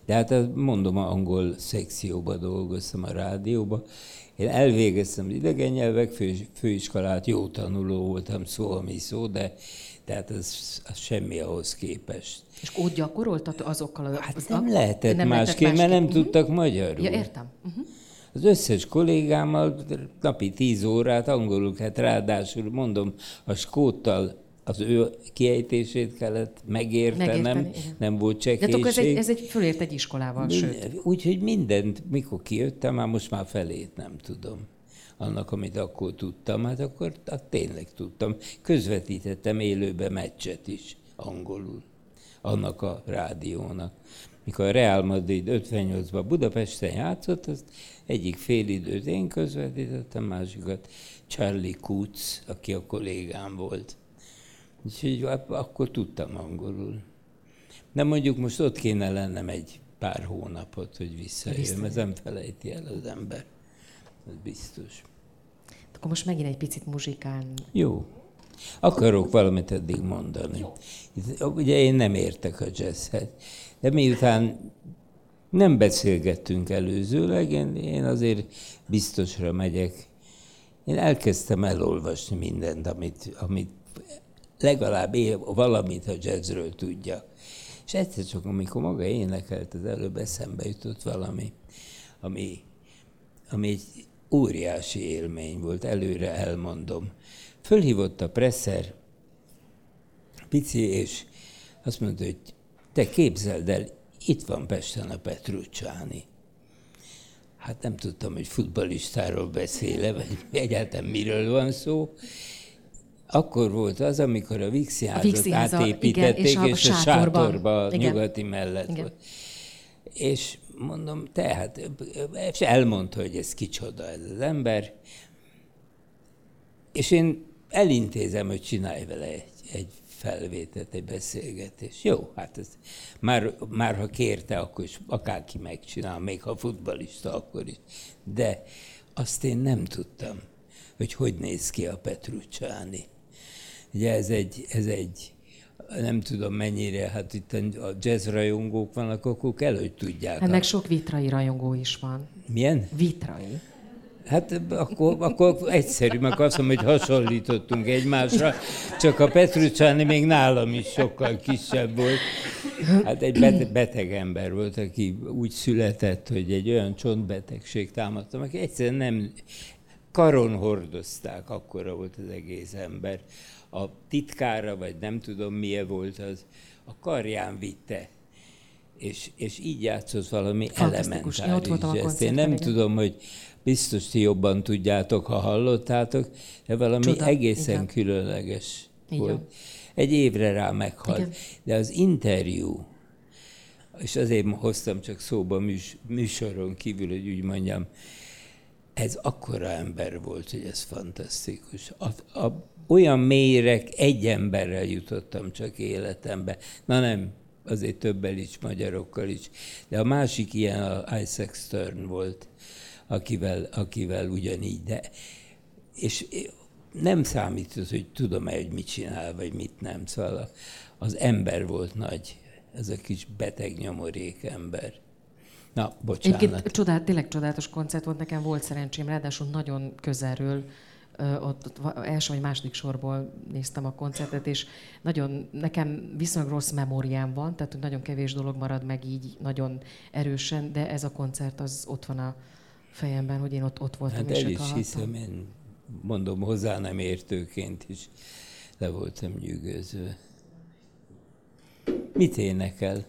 De hát mondom, a angol szekcióba dolgoztam a rádióba. Én elvégeztem az idegen nyelvek fő, főiskolát, jó tanuló voltam, szó, ami szó, de tehát az, az semmi ahhoz képest. És ott gyakoroltat azokkal? Az, hát nem lehetett nem másképp, mert nem uh-huh. tudtak magyarul. Ja, értem. Uh-huh. Az összes kollégámmal napi tíz órát angolul, hát ráadásul mondom, a skóttal a az ő kiejtését kellett megértenem, Megérteni, nem volt De csekészség. akkor ez egy, ez egy fölért egy iskolával, sőt. Úgyhogy mindent, mikor kijöttem, már most már felét nem tudom. Annak, amit akkor tudtam, hát akkor hát tényleg tudtam. Közvetítettem élőbe meccset is, angolul, annak a rádiónak. Mikor a Real Madrid 58-ban Budapesten játszott, azt egyik fél időt én közvetítettem, másikat Charlie Kutz, aki a kollégám volt. Úgyhogy akkor tudtam angolul. De mondjuk most ott kéne lennem egy pár hónapot, hogy visszajöjjön, ez nem felejti el az ember. Ez biztos. Akkor most megint egy picit muzsikálni. Jó. Akarok valamit eddig mondani. Ugye én nem értek a jazzhez, de miután nem beszélgettünk előzőleg, én, én azért biztosra megyek. Én elkezdtem elolvasni mindent, amit, amit legalább él, valamit a jazzről tudja. És egyszer csak, amikor maga énekelt, az előbb eszembe jutott valami, ami, ami egy óriási élmény volt, előre elmondom. Fölhívott a presser, Pici, és azt mondta, hogy te képzeld el, itt van Pesten a Petrucsáni. Hát nem tudtam, hogy futballistáról beszéle, vagy egyáltalán miről van szó. Akkor volt az, amikor a Vixi átépítették, igen, és, a, és a sátorba, a nyugati mellett igen. volt. És mondom, tehát, és elmondta, hogy ez kicsoda ez az ember, és én elintézem, hogy csinálj vele egy, egy felvételt, egy beszélgetés. Jó, hát ez már, már ha kérte, akkor is akárki megcsinál, még ha futbalista, akkor is. De azt én nem tudtam, hogy hogy néz ki a Petrucsáni. Ugye ez egy, ez egy nem tudom mennyire, hát itt a jazz rajongók vannak, akkor kell, hogy tudják. Hát meg sok vitrai rajongó is van. Milyen? Vitrai. Hát akkor, akkor egyszerű, meg azt mondom, hogy hasonlítottunk egymásra, csak a Petrucsáni még nálam is sokkal kisebb volt. Hát egy beteg, beteg ember volt, aki úgy született, hogy egy olyan csontbetegség támadta, aki egyszerűen nem karon hordozták, akkora volt az egész ember a titkára, vagy nem tudom milyen volt az, a karján vitte. És, és így játszott valami elementáris Én, Én nem igen. tudom, hogy biztos ti jobban tudjátok, ha hallottátok, de valami Csoda. egészen igen. különleges így volt. Egy évre rá meghalt. Igen. De az interjú, és azért hoztam csak szóba műs, műsoron kívül, hogy úgy mondjam, ez akkora ember volt, hogy ez fantasztikus. A, a olyan mélyre egy emberrel jutottam csak életembe. Na nem, azért többel is, magyarokkal is. De a másik ilyen a Isaac Stern volt, akivel, akivel ugyanígy. De, és nem számított, hogy tudom-e, hogy mit csinál, vagy mit nem. Szóval az ember volt nagy, ez a kis beteg nyomorék ember. Na, bocsánat. Egyébként csodát, tényleg csodálatos koncert volt, nekem volt szerencsém, ráadásul nagyon közelről ott, ott első vagy második sorból néztem a koncertet, és nagyon, nekem viszonylag rossz memóriám van, tehát nagyon kevés dolog marad meg így nagyon erősen, de ez a koncert az ott van a fejemben, hogy én ott, ott voltam. Hát és el is hallottam. hiszem, én mondom hozzá nem értőként is le voltam nyűgözve. Mit énekel?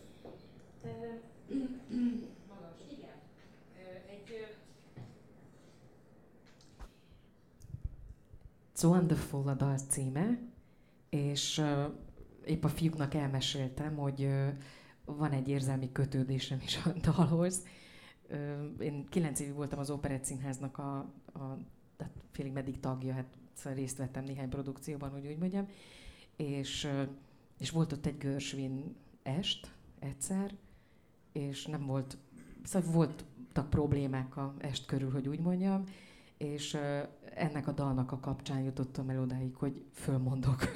It's Wonderful a dal címe, és uh, épp a fiúknak elmeséltem, hogy uh, van egy érzelmi kötődésem is a dalhoz. Uh, én kilenc évig voltam az Operett Színháznak a, a tehát félig meddig tagja, hát szóval részt vettem néhány produkcióban, hogy úgy mondjam, és, és volt ott egy Görsvin est egyszer, és nem volt, szóval voltak problémák a est körül, hogy úgy mondjam, és ennek a dalnak a kapcsán jutottam el odáig, hogy fölmondok.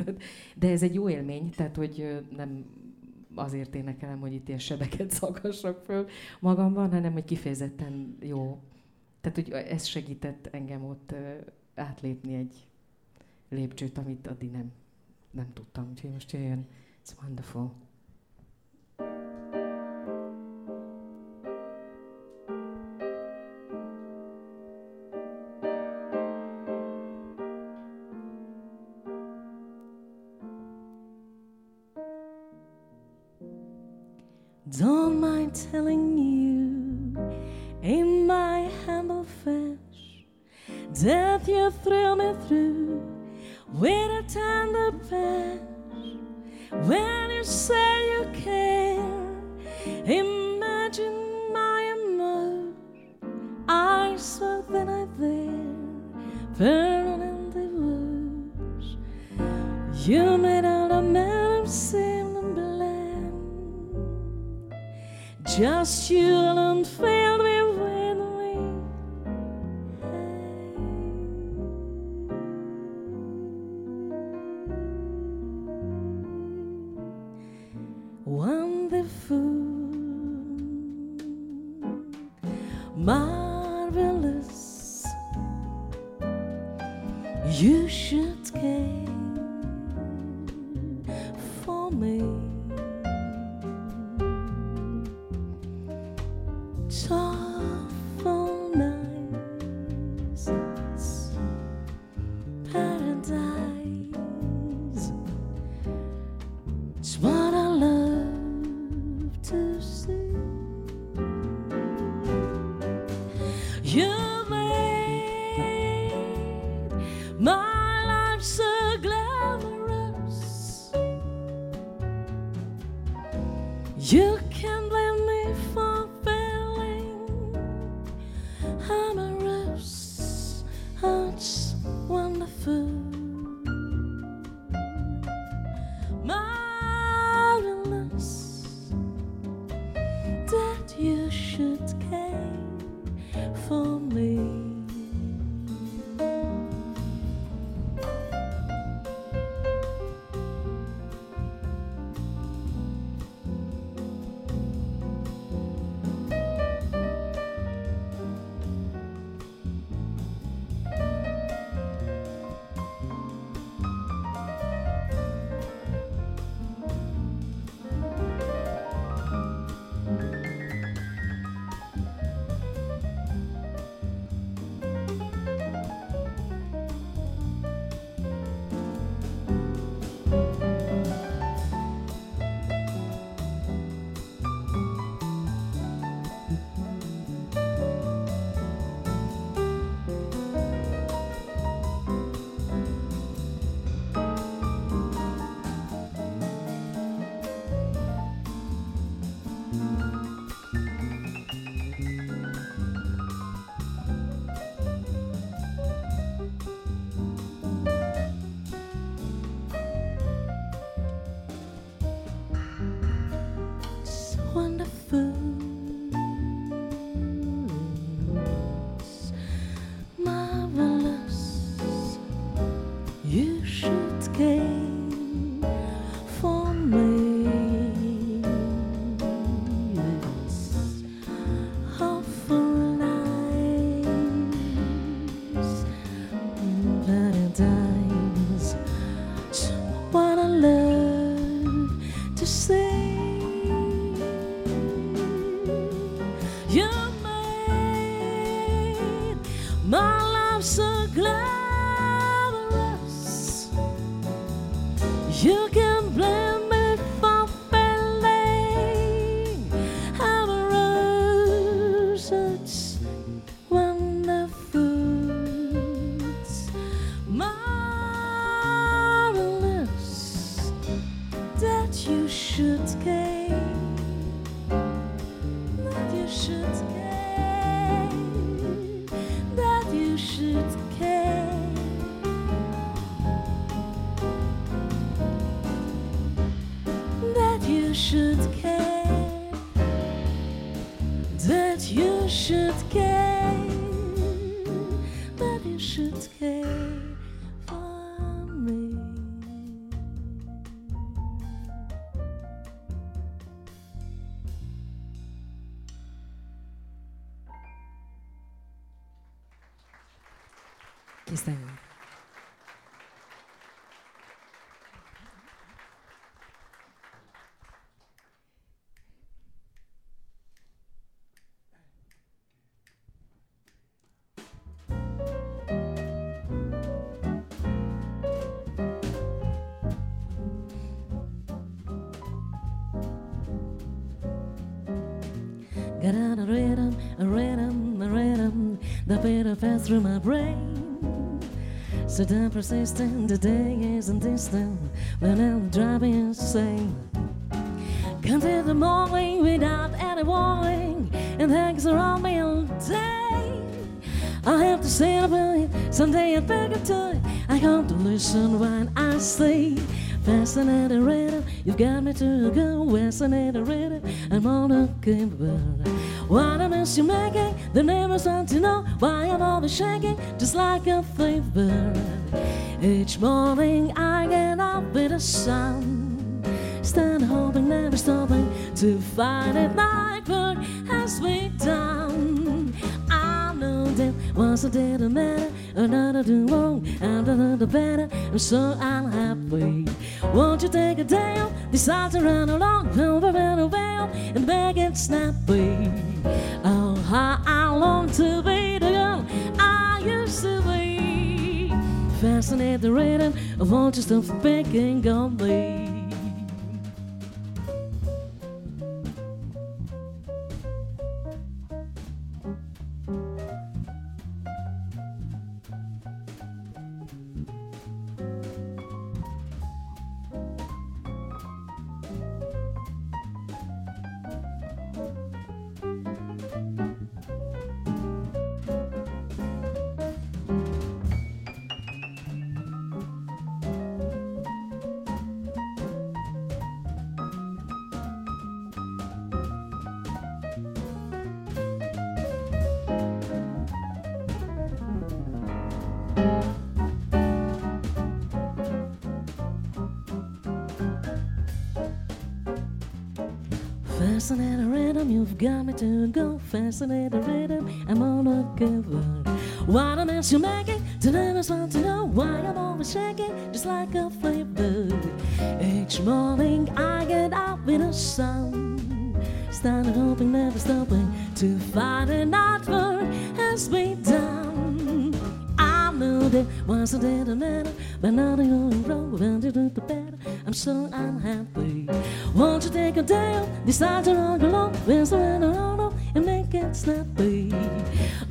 De ez egy jó élmény, tehát hogy nem azért énekelem, hogy itt ilyen sebeket szakassak föl magamban, hanem hogy kifejezetten jó. Tehát, hogy ez segített engem ott átlépni egy lépcsőt, amit addig nem, nem tudtam. Úgyhogy most jöjjön. It's wonderful. Through my brain. So damn persistent, the day isn't distant, when I'm driving insane. Can't hit the morning without any warning, and things around me all day. I have to say about it, someday I'll pick up to it. I come to listen when I say. Fascinating rhythm, you've got me to go. Fascinating rhythm, I'm on a bird. What a mess you're making, the neighbors want to know why I'm always shaking, just like a fever. Each morning I get up with the sun, stand hoping, never stopping to find it. My work has done. Once I did a matter, another do wrong, and another better, and so I'm happy. Won't you take a off, decide to run along, over and away, and make it snappy? Oh, how I long to be the girl I used to be. Fascinate the rhythm, want you to stop picking on me. Fascinating rhythm, I'm on a good one. What a mess you're making, to never want to know why I'm always shaking, just like a flavor. Each morning I get up with the sun, started hoping, never stopping to find an artwork has been done. I know I did a matter, but now going wrong, when you do the better, I'm so unhappy. Won't you take a day off, decide to run along, with around snappy?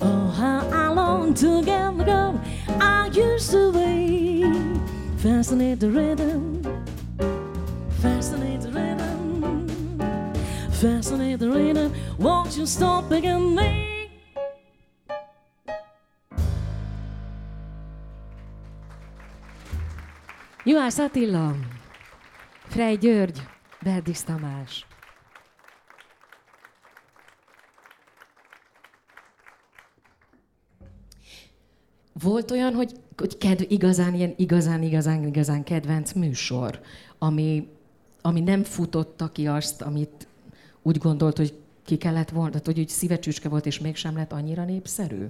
Oh, how I long to get the girl I used to be. Fascinate the rhythm, fascinate the rhythm, fascinate the rhythm. Won't you stop begging me? Juhász Attila, Frej György, Berdis Tamás. Volt olyan, hogy, hogy kedv, igazán, ilyen igazán, igazán, igazán kedvenc műsor, ami, ami nem futotta ki azt, amit úgy gondolt, hogy ki kellett volna, tehát hogy úgy szívecsücske volt, és mégsem lett annyira népszerű?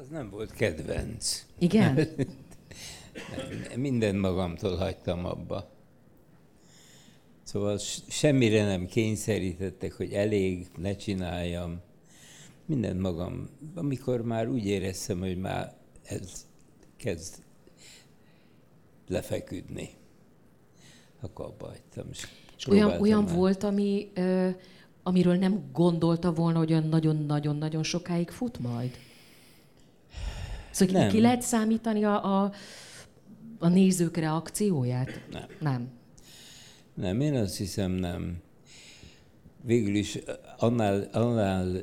Az nem volt kedvenc. Igen? Minden magamtól hagytam abba. Szóval semmire nem kényszerítettek, hogy elég, ne csináljam. Mindent magam. Amikor már úgy éreztem, hogy már ez kezd lefeküdni, akkor abba hagytam. És, és olyan, olyan volt, ami, ö, amiről nem gondolta volna, hogy olyan nagyon-nagyon-nagyon sokáig fut majd? Szóval nem. ki lehet számítani a, a, a nézők reakcióját? Nem. Nem. Nem, én azt hiszem nem. Végül is annál, annál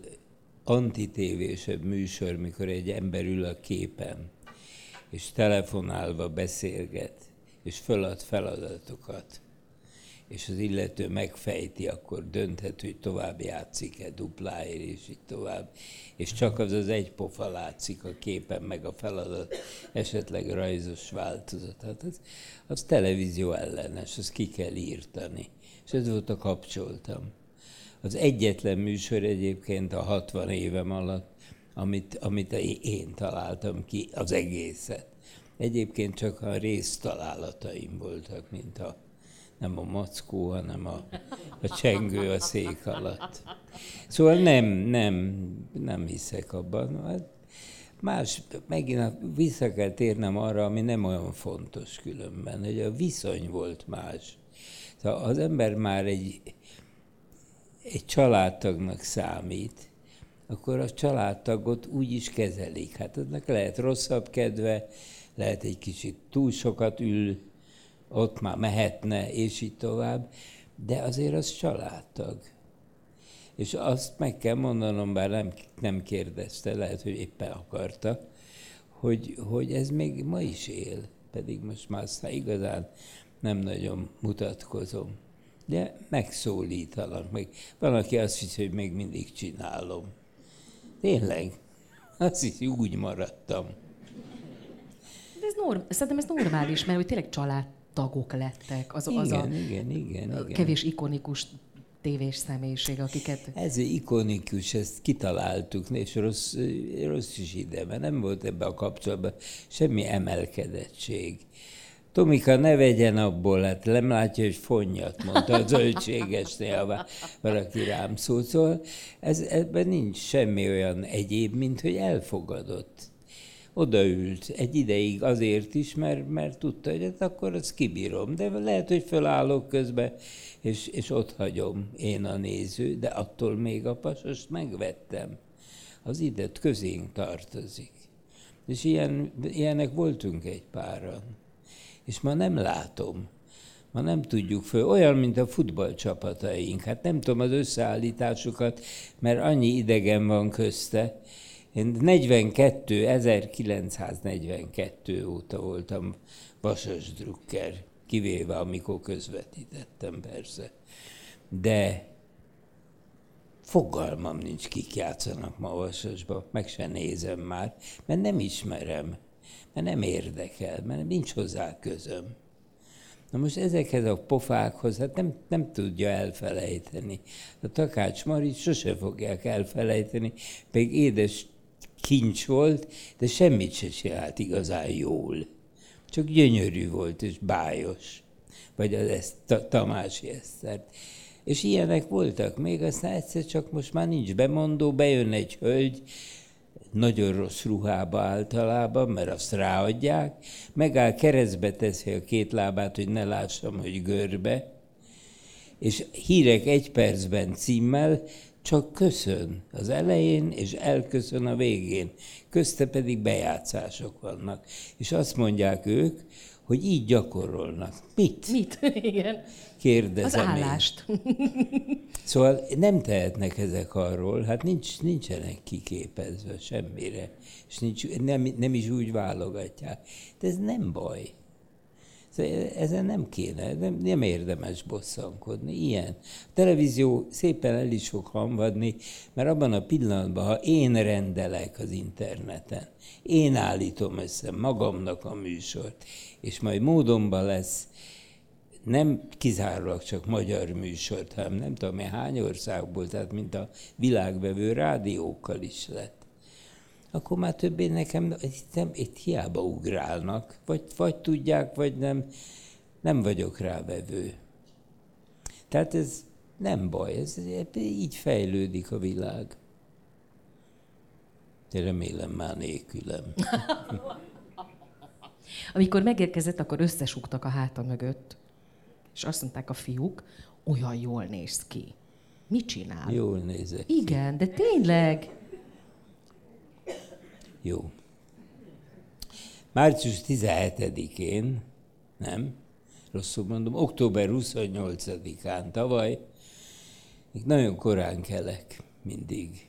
antitévésebb műsor, mikor egy ember ül a képen, és telefonálva beszélget, és fölad feladatokat, és az illető megfejti, akkor dönthet, hogy tovább játszik-e dupláért, és így tovább. És csak az az egy pofa látszik a képen, meg a feladat, esetleg rajzos változat. Hát az, az televízió ellenes, azt ki kell írtani. És ez volt a kapcsoltam. Az egyetlen műsor egyébként a 60 évem alatt, amit, amit én találtam ki, az egészet. Egyébként csak a résztalálataim voltak, mint a nem a mackó, hanem a, a csengő a szék alatt. Szóval nem, nem, nem hiszek abban. Hát más, megint vissza kell térnem arra, ami nem olyan fontos különben, hogy a viszony volt más. Szóval az ember már egy egy családtagnak számít, akkor a családtagot úgy is kezelik. Hát annak lehet rosszabb kedve, lehet egy kicsit túl sokat ül, ott már mehetne, és így tovább, de azért az családtag. És azt meg kell mondanom, bár nem, nem kérdezte, lehet, hogy éppen akarta, hogy, hogy ez még ma is él, pedig most már aztán igazán nem nagyon mutatkozom. De megszólítanak, meg van, aki azt hiszi, hogy még mindig csinálom. Tényleg, azt hiszi, úgy maradtam. De ez norm, szerintem ez normális, mert hogy tényleg családtagok lettek. Az, igen, az a igen, igen, igen. kevés ikonikus tévés személyiség, akiket... Ez ikonikus, ezt kitaláltuk, és rossz, rossz is ide, mert nem volt ebbe a kapcsolatban semmi emelkedettség. Tomika, ne vegyen abból, hát nem látja, hogy fonnyat, mondta a zöldségesnél, valaki rám szólt. Szóval ez, ebben nincs semmi olyan egyéb, mint hogy elfogadott. Odaült egy ideig azért is, mert, mert tudta, hogy hát akkor azt kibírom. De lehet, hogy fölállok közben, és, és ott hagyom én a néző, de attól még a pasost megvettem. Az idet közénk tartozik. És ilyen, ilyenek voltunk egy páran. És ma nem látom. Ma nem tudjuk föl. Olyan, mint a futballcsapataink. Hát nem tudom az összeállításukat, mert annyi idegen van közte. Én 42, 1942 óta voltam Vasas Drucker kivéve amikor közvetítettem persze. De fogalmam nincs, kik játszanak ma Vasasba, meg se nézem már, mert nem ismerem, mert nem érdekel, mert nincs hozzá közöm. Na most ezekhez a pofákhoz, hát nem, nem tudja elfelejteni. A Takács Marit sose fogják elfelejteni, pedig édes kincs volt, de semmit se csinált igazán jól csak gyönyörű volt és bájos. Vagy az ezt, Tamási Esztert. És ilyenek voltak még, aztán egyszer csak most már nincs bemondó, bejön egy hölgy, nagyon rossz ruhába általában, mert azt ráadják, megáll keresztbe teszi a két lábát, hogy ne lássam, hogy görbe, és hírek egy percben címmel, csak köszön az elején, és elköszön a végén. Közte pedig bejátszások vannak. És azt mondják ők, hogy így gyakorolnak. Mit? Mit? Igen. Kérdezem Az állást. Én. Szóval nem tehetnek ezek arról, hát nincs, nincsenek kiképezve semmire, és nincs, nem, nem is úgy válogatják. De ez nem baj. Szóval ezen nem kéne, nem, nem érdemes bosszankodni. Ilyen. A televízió szépen el is fog hamvadni, mert abban a pillanatban, ha én rendelek az interneten, én állítom össze magamnak a műsort, és majd módonban lesz nem kizárólag csak magyar műsort, hanem nem tudom hány országból, tehát mint a világvevő rádiókkal is lett akkor már többé nekem nem, itt hiába ugrálnak, vagy, vagy tudják, vagy nem, nem vagyok rávevő. Tehát ez nem baj, ez, így fejlődik a világ. De remélem már nélkülem. Amikor megérkezett, akkor összesugtak a háta mögött, és azt mondták a fiúk, olyan jól néz ki. Mit csinál? Jól nézek. Igen, de tényleg. Jó. Március 17-én, nem, rosszul mondom, október 28-án tavaly, nagyon korán kelek mindig.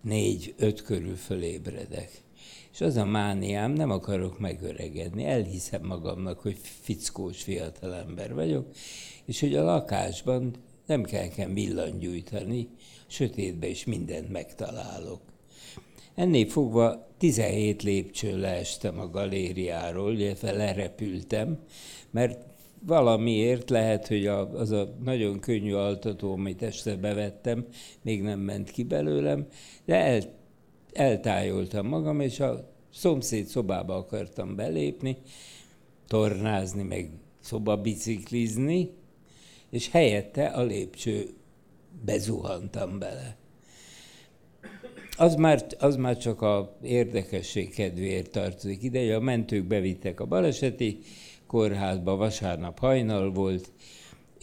Négy-öt körül fölébredek. És az a mániám, nem akarok megöregedni, elhiszem magamnak, hogy fickós fiatalember vagyok, és hogy a lakásban nem kell nekem villangyújtani, sötétbe is mindent megtalálok. Ennél fogva 17 lépcső leestem a galériáról, illetve lerepültem, mert valamiért lehet, hogy az a nagyon könnyű altató, amit este bevettem, még nem ment ki belőlem, de el, eltájoltam magam, és a szomszéd szobába akartam belépni, tornázni, meg szobabiciklizni, és helyette a lépcső bezuhantam bele. Az már, az már csak a érdekesség kedvéért tartozik ide, a mentők bevittek a baleseti kórházba, vasárnap hajnal volt,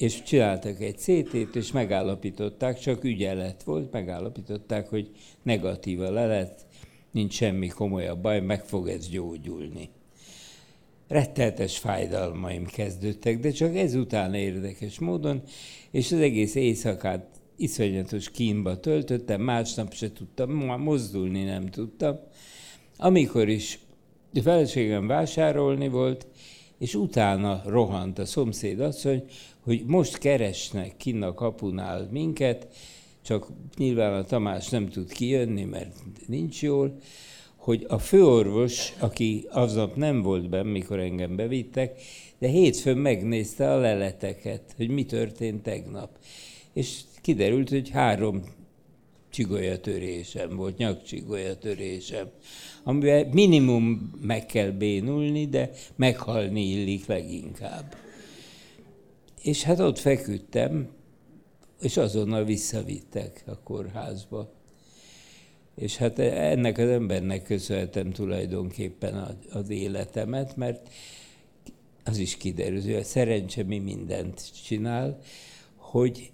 és csináltak egy CT-t, és megállapították, csak ügyelet volt, megállapították, hogy negatíva le lett, nincs semmi komolyabb baj, meg fog ez gyógyulni. Retteltes fájdalmaim kezdődtek, de csak ezután érdekes módon, és az egész éjszakát iszonyatos kínba töltöttem, másnap se tudtam, mozdulni nem tudtam. Amikor is a feleségem vásárolni volt, és utána rohant a szomszéd asszony, hogy most keresnek kinn a kapunál minket, csak nyilván a Tamás nem tud kijönni, mert nincs jól, hogy a főorvos, aki aznap nem volt benn, mikor engem bevittek, de hétfőn megnézte a leleteket, hogy mi történt tegnap. És kiderült, hogy három csigolyatörésem volt, nyakcsigolyatörésem, amivel minimum meg kell bénulni, de meghalni illik leginkább. És hát ott feküdtem, és azonnal visszavittek a kórházba. És hát ennek az embernek köszönhetem tulajdonképpen az életemet, mert az is kiderül, hogy szerencse mi mindent csinál, hogy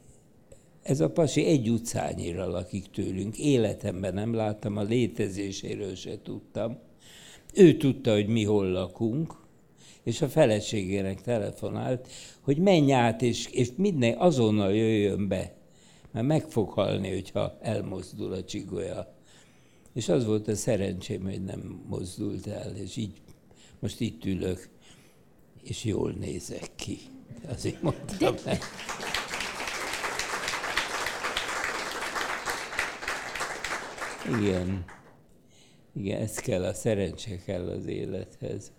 ez a pasi egy utcányira lakik tőlünk. Életemben nem láttam, a létezéséről se tudtam. Ő tudta, hogy mi hol lakunk, és a feleségének telefonált, hogy menj át, és, és minden azonnal jöjjön be, mert meg fog halni, hogyha elmozdul a csigolya. És az volt a szerencsém, hogy nem mozdult el, és így most itt ülök, és jól nézek ki. Azért mondtam De... Igen. Igen, ez kell, a szerencse kell az élethez.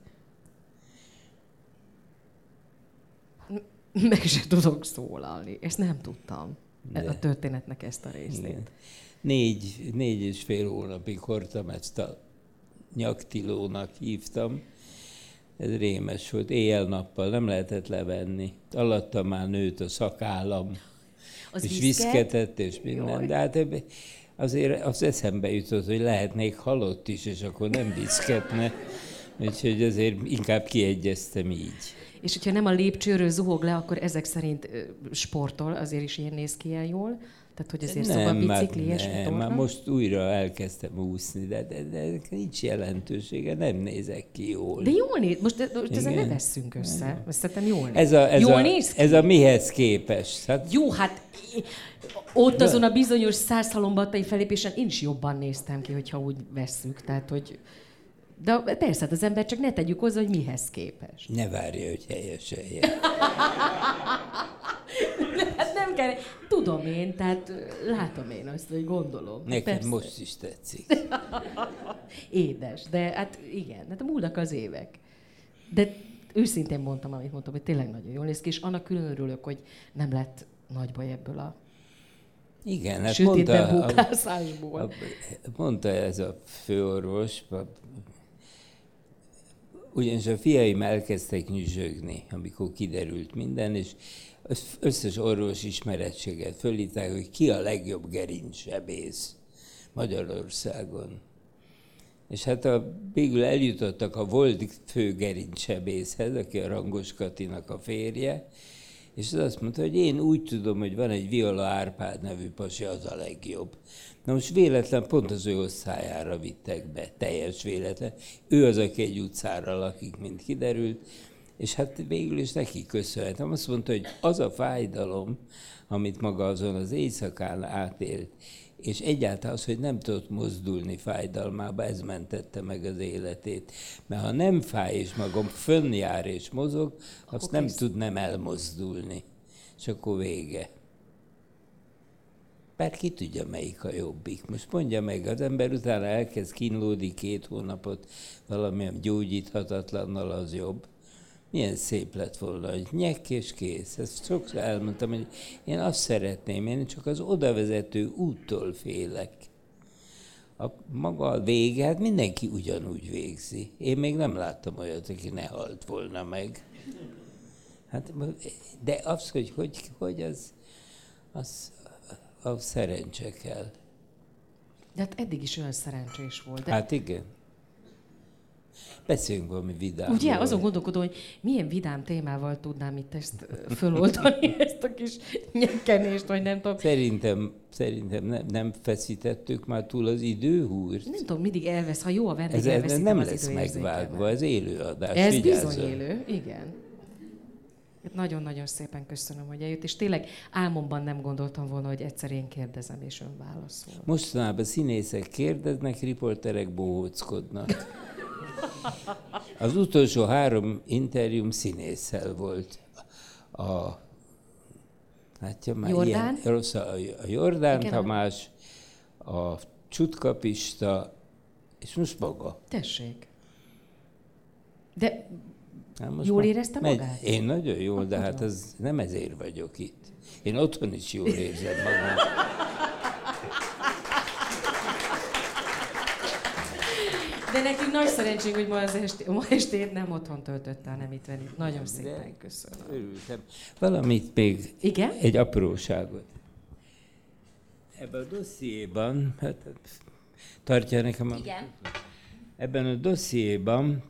Meg se tudok szólalni. Ezt nem tudtam. De. A történetnek ezt a részét. Igen. Négy, négy és fél hónapig hordtam ezt a nyaktilónak hívtam. Ez rémes volt. Éjjel-nappal nem lehetett levenni. Alatta már nőtt a szakállam. Az és viszketett, és minden. Jaj. De hát azért az eszembe jutott, hogy lehetnék halott is, és akkor nem viszketne. Úgyhogy azért inkább kiegyeztem így. És hogyha nem a lépcsőről zuhog le, akkor ezek szerint sportol, azért is ilyen néz ki ilyen jól. Tehát, hogy azért nem, szóval bicikli, ilyesmi Nem, már most újra elkezdtem úszni, de, de, de nincs jelentősége, nem nézek ki jól. De jól néz, most, most ezen ne vesszünk össze. Szerintem jól néz. Ez a, ez jól a, néz ki? Ez a mihez képes? Hát... Jó, hát ott azon a bizonyos százhalombattai felépésen én is jobban néztem ki, hogyha úgy vesszük. Tehát, hogy de persze, hát az ember csak ne tegyük hozzá, hogy mihez képes. Ne várja, hogy helyeselje. hát nem kell. Tudom én, tehát látom én azt, hogy gondolom. Nekem persze. most is tetszik. Édes, de hát igen, hát múlnak az évek. De őszintén mondtam, amit mondtam, hogy tényleg nagyon jól néz ki, és annak külön örülök, hogy nem lett nagy baj ebből a igen, hát mondta, a, a, mondta ez a főorvos, ugyanis a fiaim elkezdtek nyüzsögni, amikor kiderült minden, és összes orvos ismerettséget fölíták, hogy ki a legjobb gerincsebész Magyarországon. És hát a, végül eljutottak a volt fő gerincsebészhez, aki a Rangos Katinak a férje, és az azt mondta, hogy én úgy tudom, hogy van egy Viola Árpád nevű pasi, az a legjobb. Na most véletlen pont az ő osztályára vittek be, teljes véletlen. Ő az, aki egy utcára lakik, mint kiderült, és hát végül is neki köszönhetem. Azt mondta, hogy az a fájdalom, amit maga azon az éjszakán átélt, és egyáltalán az, hogy nem tudott mozdulni fájdalmába, ez mentette meg az életét. Mert ha nem fáj, és magam fönnjár és mozog, azt akkor nem tud nem elmozdulni. És akkor vége. Bár ki tudja, melyik a jobbik. Most mondja meg, az ember utána elkezd kínlódni két hónapot valamilyen gyógyíthatatlannal, az jobb. Milyen szép lett volna, hogy nyek és kész. Ezt sokszor elmondtam, hogy én azt szeretném, én csak az odavezető úttól félek. A maga a vége, hát mindenki ugyanúgy végzi. Én még nem láttam olyat, aki ne halt volna meg. Hát, de az, hogy hogy, hogy az, az, a szerencse kell. De hát eddig is olyan szerencsés volt. De... Hát igen. Beszéljünk valami vidám. Ugye, azon gondolkodom, hogy milyen vidám témával tudnám itt ezt föloldani, ezt a kis nyekenést, vagy nem tudom. Szerintem, szerintem nem, nem feszítettük már túl az időhúrt. Nem tudom, mindig elvesz, ha jó a vendég, Ez, ez nem az lesz megvágva, ez élőadás. Ez vigyázzon. bizony élő, igen. Nagyon-nagyon szépen köszönöm, hogy eljött, és tényleg álmomban nem gondoltam volna, hogy egyszer én kérdezem, és ön válaszol. Mostanában színészek kérdeznek, riporterek bohóckodnak. Az utolsó három interjúm színésszel volt. A, látja már, Jordán? Ilyen, rossz, a, a Jordán Igen. Tamás, a Csutkapista, és most maga. Tessék. De Hát most Jól érezte megy- magát? Én nagyon jól, de hát ez nem ezért vagyok itt. Én otthon is jól érzem magam. De nekünk nagy szerencsénk, hogy ma, az esti, ma estét nem otthon töltötte, hanem itt velünk. Nagyon szépen köszönöm. Örültem. Valamit még, Igen? egy apróságot. Ebben a dossziéban, hát tartja nekem a... Igen. Ebben a dossziéban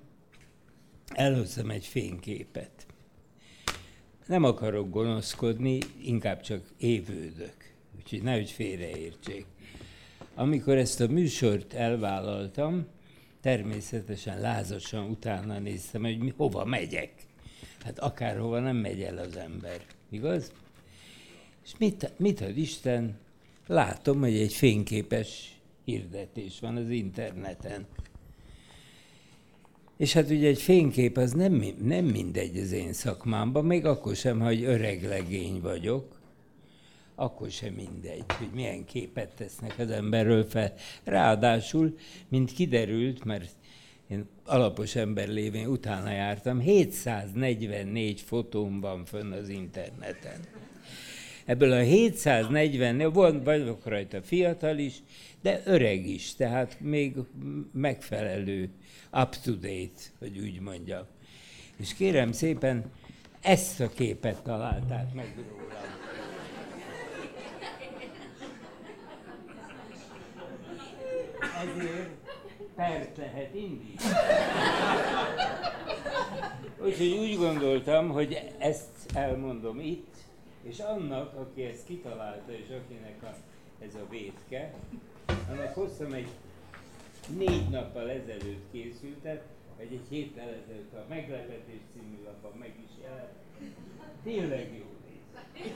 előszem egy fényképet. Nem akarok gonoszkodni, inkább csak évődök. Úgyhogy nehogy félreértsék. Amikor ezt a műsort elvállaltam, természetesen lázasan utána néztem, hogy mi, hova megyek. Hát akárhova nem megy el az ember, igaz? És mit, mit ad Isten? Látom, hogy egy fényképes hirdetés van az interneten. És hát ugye egy fénykép az nem, nem mindegy az én szakmámban, még akkor sem, ha egy öreg legény vagyok, akkor sem mindegy, hogy milyen képet tesznek az emberről fel. Ráadásul, mint kiderült, mert én alapos ember lévén utána jártam, 744 fotóm van fönn az interneten. Ebből a 740, van vagyok rajta fiatal is, de öreg is, tehát még megfelelő, up-to-date, hogy úgy mondjam. És kérem szépen, ezt a képet találták meg rólam. Ezért pert lehet indítani. Úgyhogy úgy gondoltam, hogy ezt elmondom itt, és annak, aki ezt kitalálta, és akinek a, ez a vétke, annak hoztam egy négy nappal ezelőtt készültet, vagy egy héttel ezelőtt a Meglepetés című lapon meg is jelent. Tényleg jó néz.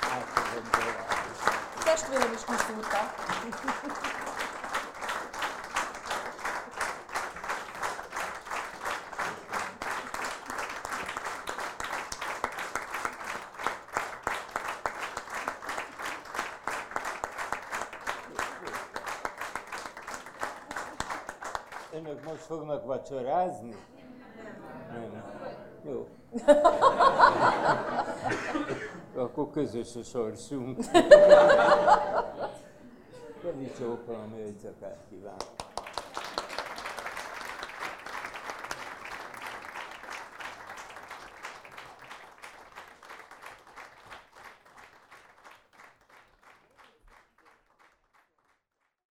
Átadom tovább. Testvérem is kiszúrta. Önök most fognak vacsorázni? Nem. Jó. Akkor közös a sorsunk. Kedi csókolom, hogy szakát kívánok.